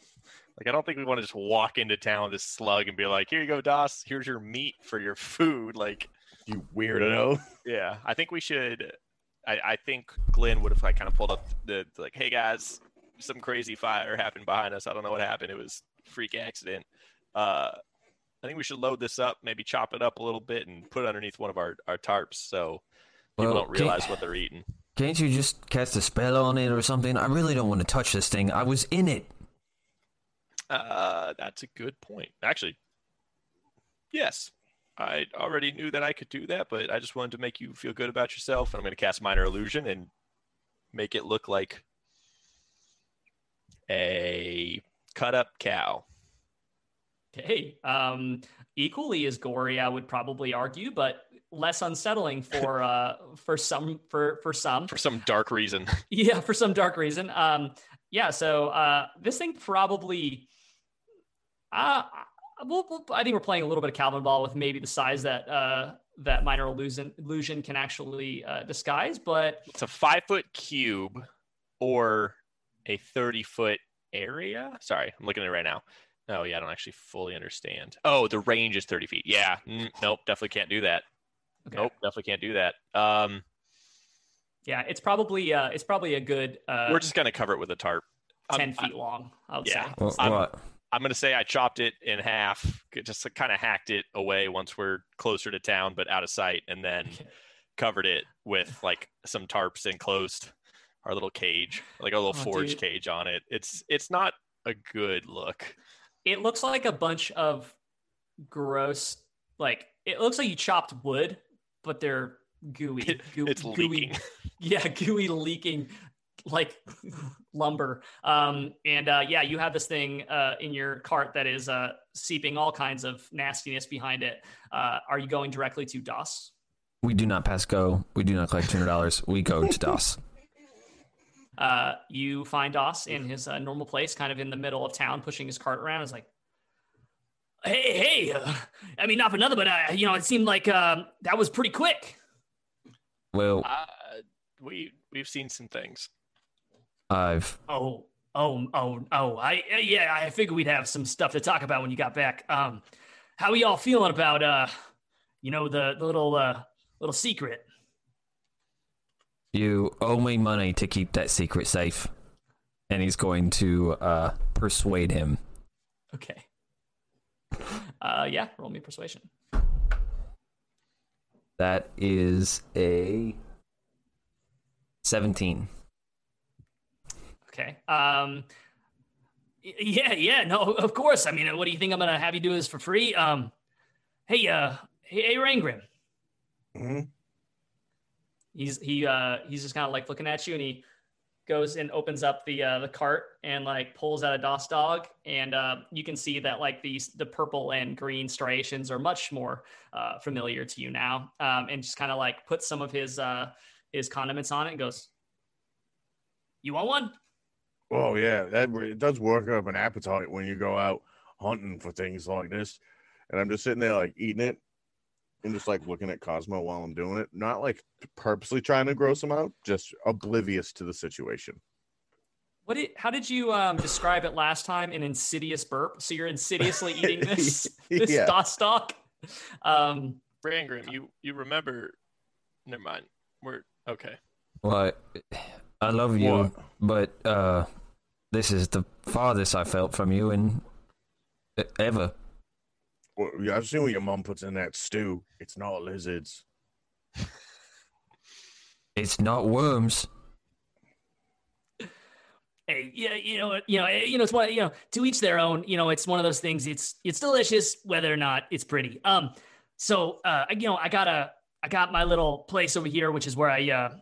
Like I don't think we want to just walk into town with this slug and be like, "Here you go, Doss. Here's your meat for your food." Like, you weirdo. yeah, I think we should. I, I think Glenn would have like kind of pulled up the like, "Hey guys, some crazy fire happened behind us. I don't know what happened. It was freak accident." Uh, I think we should load this up, maybe chop it up a little bit, and put it underneath one of our, our tarps so people Well, don't realize what they're eating. Can't you just cast a spell on it or something? I really don't want to touch this thing. I was in it. Uh, that's a good point. Actually, yes, I already knew that I could do that, but I just wanted to make you feel good about yourself. And I'm going to cast Minor Illusion and make it look like a cut up cow. Okay. Um, equally as gory, I would probably argue, but less unsettling for uh for some for for some. for some dark reason. <laughs> Yeah, for some dark reason. Um, yeah. So uh, this thing probably. Uh, we'll, we'll, I think we're playing a little bit of Calvin ball with maybe the size that uh, that minor illusion illusion can actually uh, disguise, but It's a five foot cube or a 30 foot area. Sorry, I'm looking at it right now. Oh, yeah, I don't actually fully understand. Oh, the range is 30 feet. Yeah, mm, nope, definitely can't do that. Okay. Nope, definitely can't do that. Um, yeah, it's probably uh, it's probably a good uh, we're just gonna cover it with a tarp. I'm- ten feet long. I would yeah. say. Well, I'm- I'm gonna say I chopped it in half, just kind of hacked it away once we're closer to town, but out of sight, and then covered it with like some tarps and closed our little cage, like a little Oh, forge dude. cage on it. It's it's not a good look. It looks like a bunch of gross, like it looks like you chopped wood, but they're gooey. <laughs> It- goo- it's gooey. leaking. <laughs> Yeah, gooey leaking like <laughs> lumber. Um, and uh, yeah, you have this thing uh, in your cart that is uh, seeping all kinds of nastiness behind it. Uh, are you going directly to Doss? We do not pass go. We do not collect two hundred dollars. We go to Doss. Uh, you find Doss in his uh, normal place, kind of in the middle of town, pushing his cart around. It's like, hey, hey, uh, I mean, not for nothing, but uh, you know, it seemed like um, that was pretty quick. Well, Uh, we we've seen some things. I've Oh, oh, oh, oh, I uh, yeah, I figured we'd have some stuff to talk about when you got back. Um, how are y'all feeling about uh, you know, the, the little uh, little secret? you owe me money to keep that secret safe, and he's going to uh, persuade him. Okay. Uh, yeah, roll me persuasion. That is a seventeen. Okay. Um, yeah, yeah, no, of course. I mean, what do you think I'm gonna have you do this for free? Um, hey, uh, hey, hey Rangrim. Mhm. He's he uh he's just kind of like looking at you, and he goes and opens up the uh, the cart and like pulls out a Doss dog, and uh, you can see that like these the purple and green striations are much more uh, familiar to you now, um, and just kind of like puts some of his uh his condiments on it and goes, "You want one?" Oh yeah, that it does work up an appetite when you go out hunting for things like this. And I'm just sitting there like eating it and just like looking at Cosmo while I'm doing it. Not like purposely trying to gross him out, just oblivious to the situation. What did, how did you um, describe it last time? An insidious burp. So you're insidiously <laughs> eating this <laughs> this Yeah. Doss dog. Um, Rangrim, you you remember? Never mind. We're okay. Well, I, I love you, What? but uh, this is the farthest I felt from you in ever. Well, yeah, I've seen what your mom puts in that stew. It's not lizards. <laughs> It's not worms. hey, yeah, you know, you know, eh, you know, it's one, you know, to each their own. You know, it's one of those things. It's it's delicious whether or not it's pretty. Um, so uh, I- you know, I got a I got my little place over here, which is where I, uh,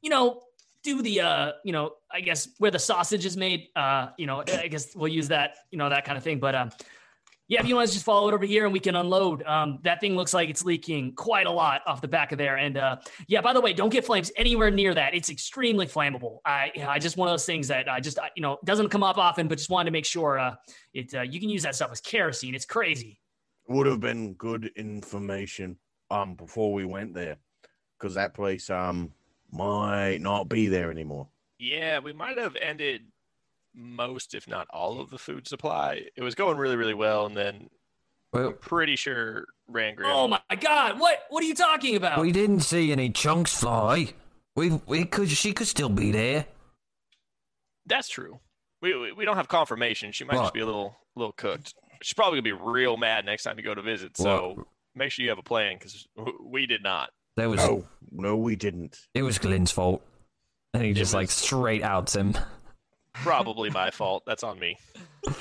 you know, do the uh, you know, I guess where the sausage is made. Uh, you know, I guess we'll use that, you know, that kind of thing. But um, yeah, if you want to just follow it over here and we can unload. Um, that thing looks like it's leaking quite a lot off the back of there. And uh, yeah, by the way, don't get flames anywhere near that. It's extremely flammable. I, I just one of those things that I just, I, you know, doesn't come up often, but just wanted to make sure uh, it, uh, you can use that stuff as kerosene. It's crazy. Would have been good information um before we went there, because that place um might not be there anymore. Yeah, we might have ended most, if not all, of the food supply. It was going really, really well, and then Well, I'm pretty sure Rangrim. Oh my God. What, what are you talking about? we didn't see any chunks fly. We we could she could still be there. That's true. We, we we don't have confirmation. She might Well- just be a little little cooked. She's probably gonna be real mad next time you go to visit. So Well- make sure you have a plan because we did not. That was No, no, we didn't. it was Glenn's fault, and he just like straight outs him. Probably my fault. That's on me. <laughs>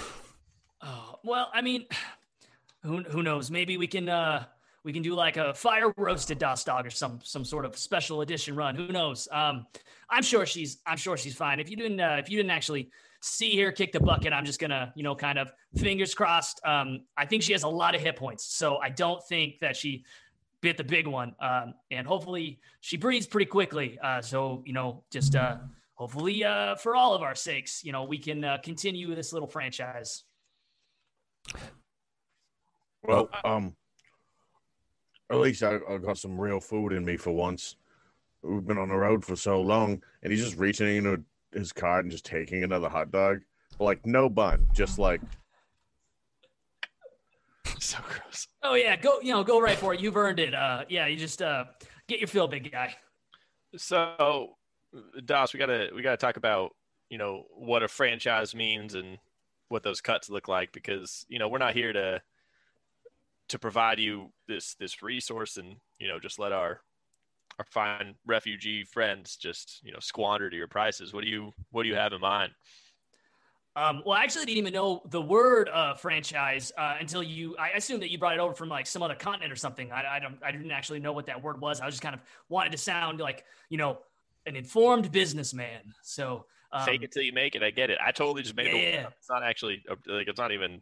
Oh, well, I mean, <sighs> who who knows? Maybe we can uh we can do like a fire roasted Doss dog or some some sort of special edition run. Who knows? Um, I'm sure she's I'm sure she's fine. If you didn't uh, if you didn't actually see her kick the bucket, I'm just gonna you know kind of fingers crossed. Um, I think she has a lot of hit points, so I don't think that she bit the big one. Um, and hopefully she breathes pretty quickly. Uh, so you know just uh hopefully uh for all of our sakes, you know we can uh, continue this little franchise. Well, um, at least I, I got some real food in me for once. We've been on the road for so long, and he's just reaching into his cart and just taking another hot dog, like no bun, just like <laughs> So gross. Oh yeah, go you know go right for it. You've earned it. Uh, yeah, you just uh get your fill, big guy. So, Doss, we gotta we gotta talk about you know what a franchise means and what those cuts look like because you know we're not here to to provide you this this resource and you know just let our our fine refugee friends just you know squander to your prices. What do you what do you have in mind? Um, well, I actually didn't even know the word uh, franchise uh, until you. I assume that you brought it over from like some other continent or something. I, I don't. I didn't actually know what that word was. I was just kind of wanted to sound like you know an informed businessman. So um, fake it till you make it. I get it. I totally just made yeah, it. yeah. It's not actually like it's not even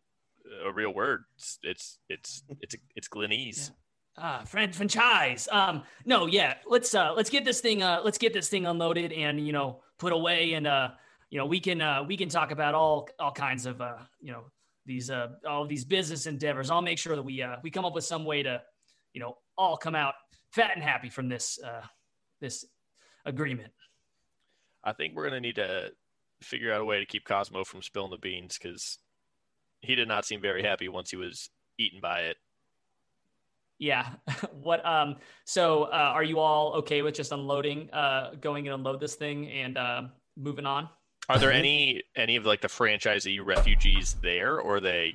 a real word. It's it's it's it's, it's Glenese. Ah, fran- franchise. Um, no, yeah. Let's uh, let's get this thing. Uh, let's get this thing unloaded and you know put away, and uh, you know we can uh, we can talk about all all kinds of uh, you know these uh all these business endeavors. I'll make sure that we uh we come up with some way to you know all come out fat and happy from this uh this agreement. I think we're gonna need to figure out a way to keep Cosmo from spilling the beans because he did not seem very happy once he was eaten by it. Yeah. <laughs> what um so uh, are you all okay with just unloading uh going and unload this thing and uh moving on? Are there any any of like the franchisee refugees there, or are they?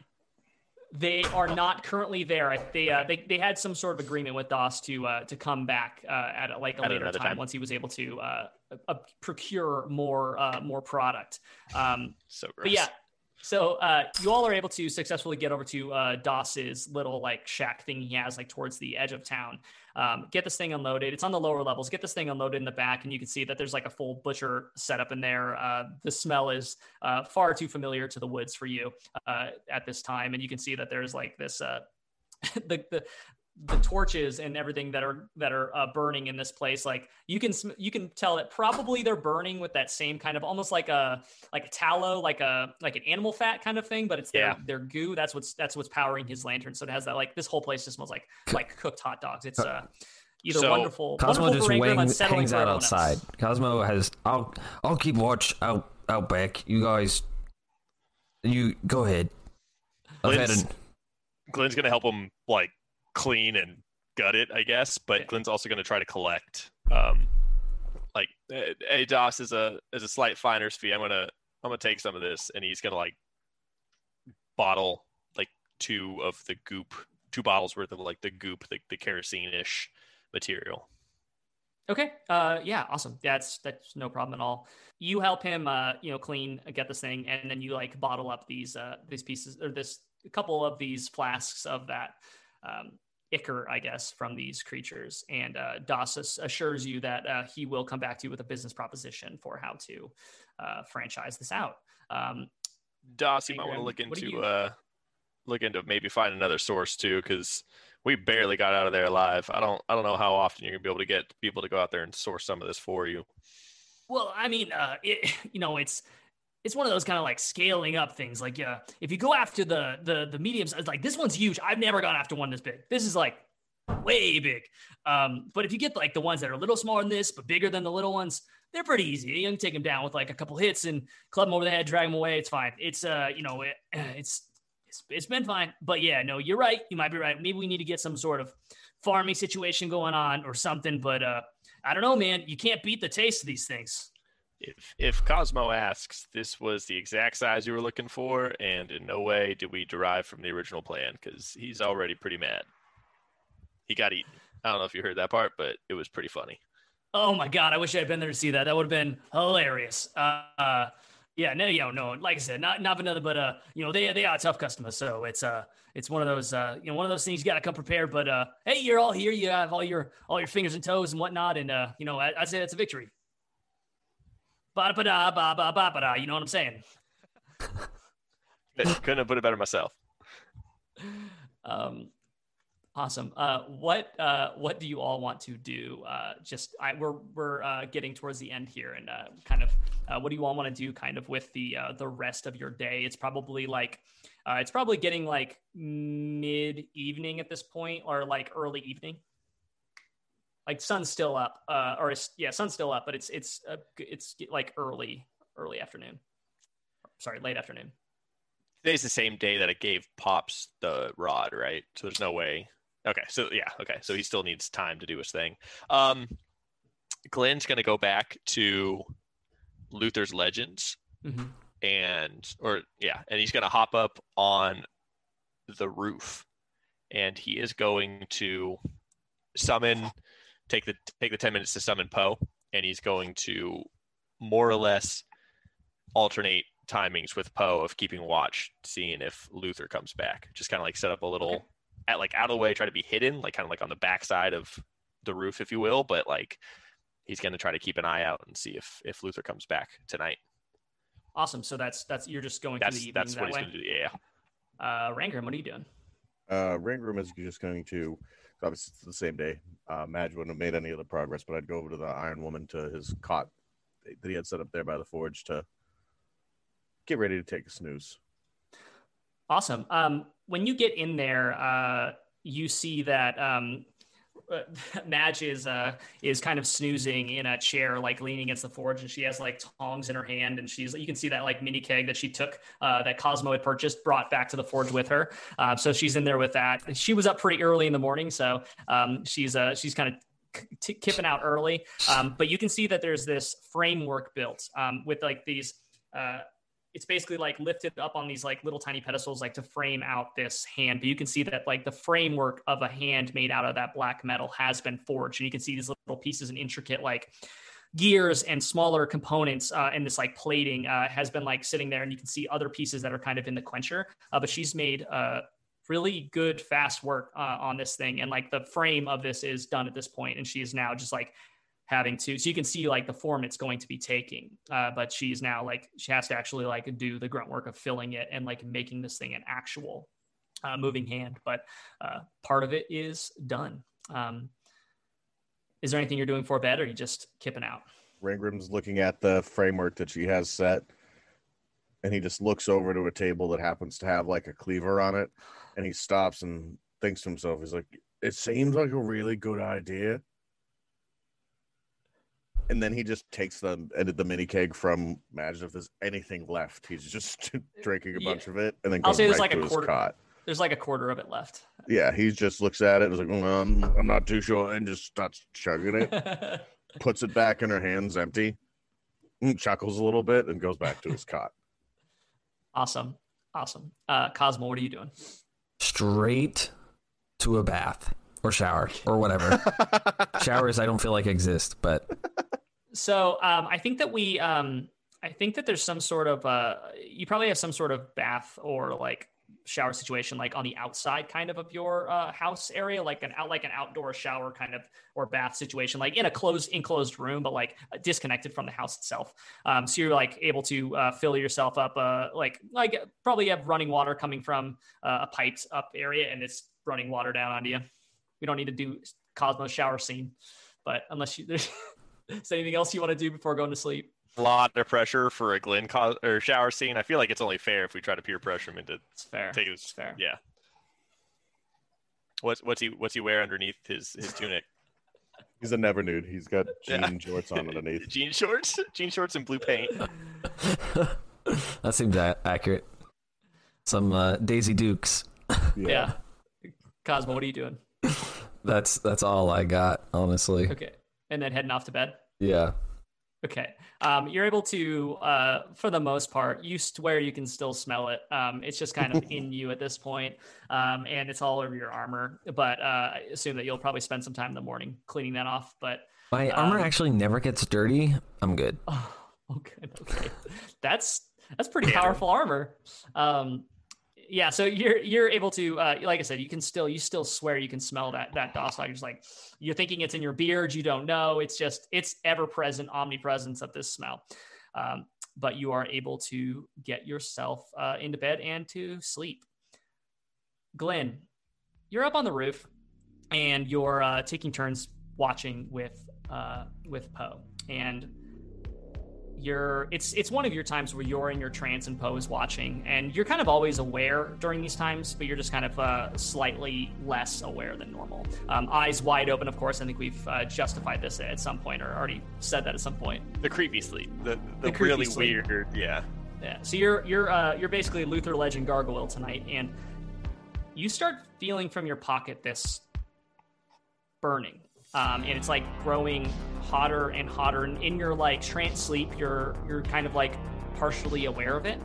They are not currently there. They uh, they they had some sort of agreement with Doss to uh, to come back uh, at a, like a At later time, time. once he was able to uh, uh, procure more uh, more product. Um, So gross. but yeah, so uh, you all are able to successfully get over to uh, Doss's little like shack thing he has like towards the edge of town. Um, get this thing unloaded. It's on the lower levels. Get this thing unloaded in the back, and you can see that there's like a full butcher setup in there. Uh, the smell is uh, far too familiar to the woods for you uh, at this time, and you can see that there's like this uh, <laughs> the the the torches and everything that are that are uh, burning in this place like you can sm- you can tell that probably they're burning with that same kind of almost like a like a tallow like a like an animal fat kind of thing but it's their, Yeah. their goo that's what's that's what's powering his lantern so it has that like this whole place just smells like <laughs> like cooked hot dogs it's uh either So, wonderful Cosmo wonderful just for Ingram, wing, hangs out everyone else. outside. Cosmo has. I'll I'll keep watch out out back. You guys. You go ahead. I've had Glenn's, Glenn's gonna help him like clean and gut it, I guess. But. Glenn's also gonna try to collect. Um, like, Doss is a is a slight finder's fee. I'm gonna I'm gonna take some of this, and he's gonna like bottle like two of the goop, two bottles worth of like the goop, the, the kerosene ish material. Okay. Uh, yeah. Awesome. That's that's no problem at all. You help him, uh, you know, clean, get this thing, and then you like bottle up these uh these pieces or this a couple of these flasks of that um, ichor, I guess, from these creatures. And uh, assures you that uh, he will come back to you with a business proposition for how to uh, franchise this out. Um, Doss, you might want to look into you- uh look into maybe find another source too, because we barely got out of there alive. I don't I don't know how often you're gonna be able to get people to go out there and source some of this for you. Well, I mean, uh, it, <laughs> you know, it's it's one of those kind of like scaling up things. Like, yeah, if you go after the the the mediums, it's like this one's huge. I've never gone after one this big. This is like way big. Um, but if you get like the ones that are a little smaller than this, but bigger than the little ones, they're pretty easy. You can take them down with like a couple hits and club them over the head, drag them away. It's fine. It's uh, you know, it, <clears throat> it's it's it's been fine. But yeah, no, you're right. You might be right. Maybe we need to get some sort of farming situation going on or something. But uh, I don't know, man. You can't beat the taste of these things. If if Cosmo asks, this was the exact size you were looking for, and in no way did we derive from the original plan, because he's already pretty mad. He got eaten. I don't know if you heard that part, but it was pretty funny. Oh my god, I wish I had been there to see that. That would have been hilarious. Uh, uh yeah, no, know, no, like I said, not not another, but uh, you know, they they are tough customers, so it's uh, it's one of those uh, you know, one of those things you got to come prepared. But uh, hey, you're all here, you have all your all your fingers and toes and whatnot, and uh, you know, I, I'd say that's a victory. Ba ba da ba ba ba ba da. You know what I'm saying? Couldn't have put it better myself. Um, awesome. Uh, what uh, what do you all want to do? Uh, just I, we're we're uh, getting towards the end here, and uh, kind of uh, what do you all want to do? Kind of with the uh, the rest of your day. It's probably like uh, it's probably getting like mid evening at this point, or like early evening. Like sun's still up, uh, or yeah, sun's still up, but it's it's uh, it's like early early afternoon. Sorry, late afternoon. Today's the same day that it gave Pops the rod, right? So there's no way. Okay, so yeah, okay, so he still needs time to do his thing. Um, Glenn's gonna go back to Luther's Legends Mhm. and or yeah, and he's gonna hop up on the roof, and he is going to summon take the take the ten minutes to summon Poe, and he's going to more or less alternate timings with Poe of keeping watch, seeing if Luther comes back. Just kind of like set up a little Okay. at like out of the way, try to be hidden, like kind of like on the backside of the roof, if you will. But like he's going to try to keep an eye out and see if if Luther comes back tonight. Awesome. So that's that's you're just going through That's the evening that's that what he's going to do. Yeah. Uh, Rangrim, what are you doing? Uh, Rangrim is just going to, obviously it's the same day. Uh, Madge wouldn't have made any other progress, but I'd go over to the Iron Woman to his cot that he had set up there by the forge to get ready to take a snooze. Awesome. Um, when you get in there, uh, you see that um, <laughs> Madge is uh, is kind of snoozing in a chair, like leaning against the forge, and she has like tongs in her hand, and she's you can see that like mini keg that she took uh, that Cosmo had purchased, brought back to the forge with her. Uh, so she's in there with that. She was up pretty early in the morning, so um, she's uh, she's kind of t- kipping out early. Um, but you can see that there's this framework built um, with like these. Uh, it's basically like lifted up on these like little tiny pedestals like to frame out this hand. But you can see that like the framework of a hand made out of that black metal has been forged. And you can see these little pieces and intricate like gears and smaller components uh, and this like plating uh, has been like sitting there. And you can see other pieces that are kind of in the quencher. Uh, but she's made uh, really good fast work uh, on this thing. And like the frame of this is done at this point. And she is now just like having to so you can see like the form it's going to be taking. Uh, but she's now like she has to actually like do the grunt work of filling it and like making this thing an actual uh, moving hand. But uh, part of it is done. Um, is there anything you're doing for bed or are you just kipping out? Rangrim's looking at the framework that she has set, and he just looks over to a table that happens to have like a cleaver on it, and he stops and thinks to himself, he's like, "It seems like a really good idea." And then he just takes the edit the mini keg from Imagine if there's anything left. He's just <laughs> drinking a Yeah. bunch of it and then I'll goes say there's right like a to his quarter- cot. there's like a quarter of it left Yeah, he just looks at it and is like, "Mm, um, I'm not too sure, and just starts chugging it. <laughs> puts it back in her hands empty, mm, chuckles a little bit, and goes back to his cot. awesome awesome uh, cosmo what are you doing Straight to a bath or shower or whatever. <laughs> Showers I don't feel like exist, but So um, I think that we, um, I think that there's some sort of, uh, you probably have some sort of bath or like shower situation, like on the outside kind of of your uh, house area, like an out, like an outdoor shower kind of or bath situation, like in a closed, enclosed room, but like disconnected from the house itself. Um, so you're like able to uh, fill yourself up, uh, like like probably have running water coming from uh, a piped up area, and it's running water down onto you. We don't need to do Cosmo shower scene, but unless you there's. Is there anything else you want to do before going to sleep? A lot of pressure for a Glenn co- or shower scene. I feel like it's only fair if we try to peer pressure him into It's fair. take his It's fair. Yeah. What's what's he what's he wear underneath his his tunic? He's a never nude. He's got <laughs> jean Yeah. shorts on underneath. Jean shorts, jean shorts and blue paint. <laughs> that seems a- accurate. Some uh, Daisy Dukes. Yeah. Cosmo, what are you doing? <laughs> That's that's all I got, honestly. Okay. And then heading off to bed? Yeah. Okay. Um, you're able to, uh, for the most part, you swear you can still smell it. Um, it's just kind of <laughs> in you at this point, um, and it's all over your armor. But uh, I assume that you'll probably spend some time in the morning cleaning that off. But My armor Um, actually never gets dirty. I'm good. <laughs> Oh, okay, okay. That's that's pretty powerful armor. Um, yeah, so you're you're able to, uh, like I said, you can still you still swear you can smell that that. You're just like you're thinking it's in your beard, you don't know. It's just it's ever present, omnipresence of this smell. Um, but you are able to get yourself uh, into bed and to sleep. Glenn, you're up on the roof, and you're uh, taking turns watching with uh, with Poe, and you're it's it's one of your times where you're in your trance and Poe is watching, and you're kind of always aware during these times, but you're just kind of uh, slightly less aware than normal. Um, eyes wide open, of course. I think we've uh, justified this at some point, or already said that at some point. The creepy sleep. The the, The really sleep. weird. Yeah. Yeah. So you're you're uh, you're basically Luther Legend Gargoyle tonight, and you start feeling from your pocket this burning, um, and it's like growing hotter and hotter. And in your like trance sleep, you're you're kind of like partially aware of it,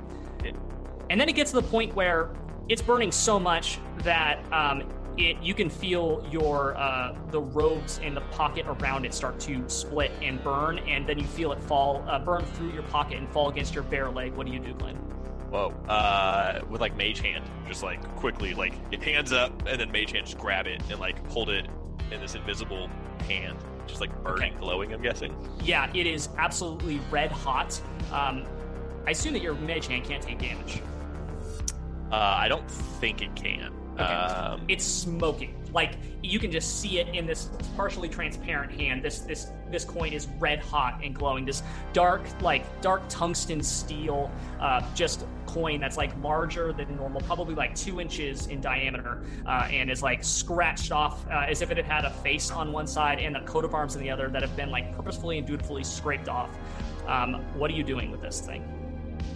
and then it gets to the point where it's burning so much that um, it you can feel your uh, the robes and the pocket around it start to split and burn, and then you feel it fall uh, burn through your pocket and fall against your bare leg. What do you do, Glenn? Whoa. Uh, with like mage hand, just like quickly, like it hands up, and then mage hand just grab it and like hold it in this invisible hand, just like burning, Okay. glowing. I'm guessing. Yeah, it is absolutely red hot. Um, I assume that your mage hand can't take damage. Uh, I don't think it can. Okay. Um, It's smoking. Like you can just see it in this partially transparent hand. This this this coin is red hot and glowing. This dark like dark tungsten steel, uh, just coin that's like larger than normal, probably like two inches in diameter, uh, and is like scratched off uh, as if it had had a face on one side and a coat of arms on the other that have been like purposefully and dutifully scraped off. Um, what are you doing with this thing?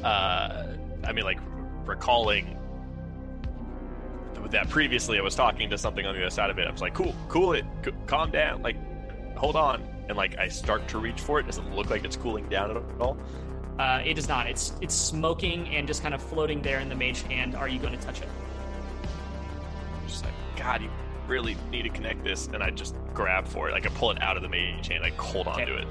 uh, I mean, like recalling that previously, I was talking to something on the other side of it. I was like, "Cool, cool it, C- calm down, like, hold on." And like, I start to reach for it. Doesn't look like it's cooling down at all. Uh, it does not. It's it's smoking and just kind of floating there in the mage hand. Are you going to touch it? Just like, God, you really need to connect this. And I just grab for it. Like, I pull it out of the mage hand. Like, hold on Okay. to it.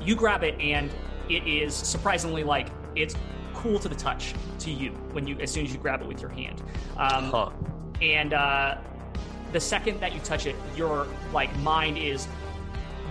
You grab it and it is surprisingly like it's cool to the touch to you when you as soon as you grab it with your hand. Um, Huh. and uh, the second that you touch it, your like mind is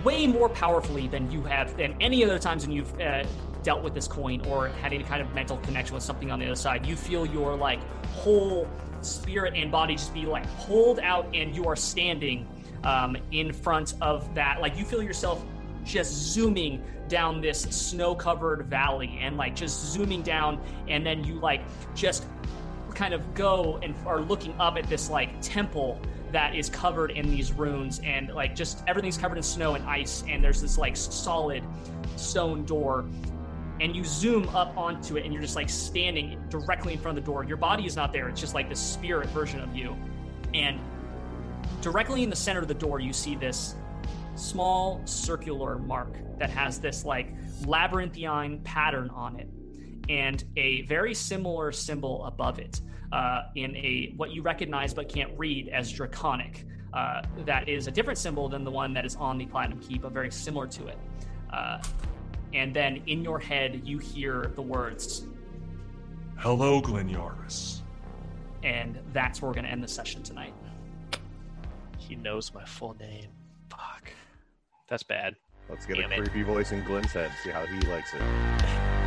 way more powerfully than you have than any other times when you've uh, dealt with this coin or had any kind of mental connection with something on the other side. You feel your like whole spirit and body just be like pulled out, and you are standing um, in front of that. Like you feel yourself just zooming down this snow-covered valley and like just zooming down, and then you like just kind of go and are looking up at this like temple that is covered in these runes and like just everything's covered in snow and ice and there's this like solid stone door. And you zoom up onto it and you're just like standing directly in front of the door. Your body is not there. It's just like the spirit version of you. And directly in the center of the door you see this small circular mark that has this like labyrinthine pattern on it and a very similar symbol above it uh, in a what you recognize but can't read as draconic uh, that is a different symbol than the one that is on the platinum key but very similar to it uh, and then in your head you hear the words Hello, Glenyaris. and that's where we're going to end the session tonight He knows my full name. Fuck. That's bad. Let's get Damn a it. creepy voice in Glenn's head. See how he likes it.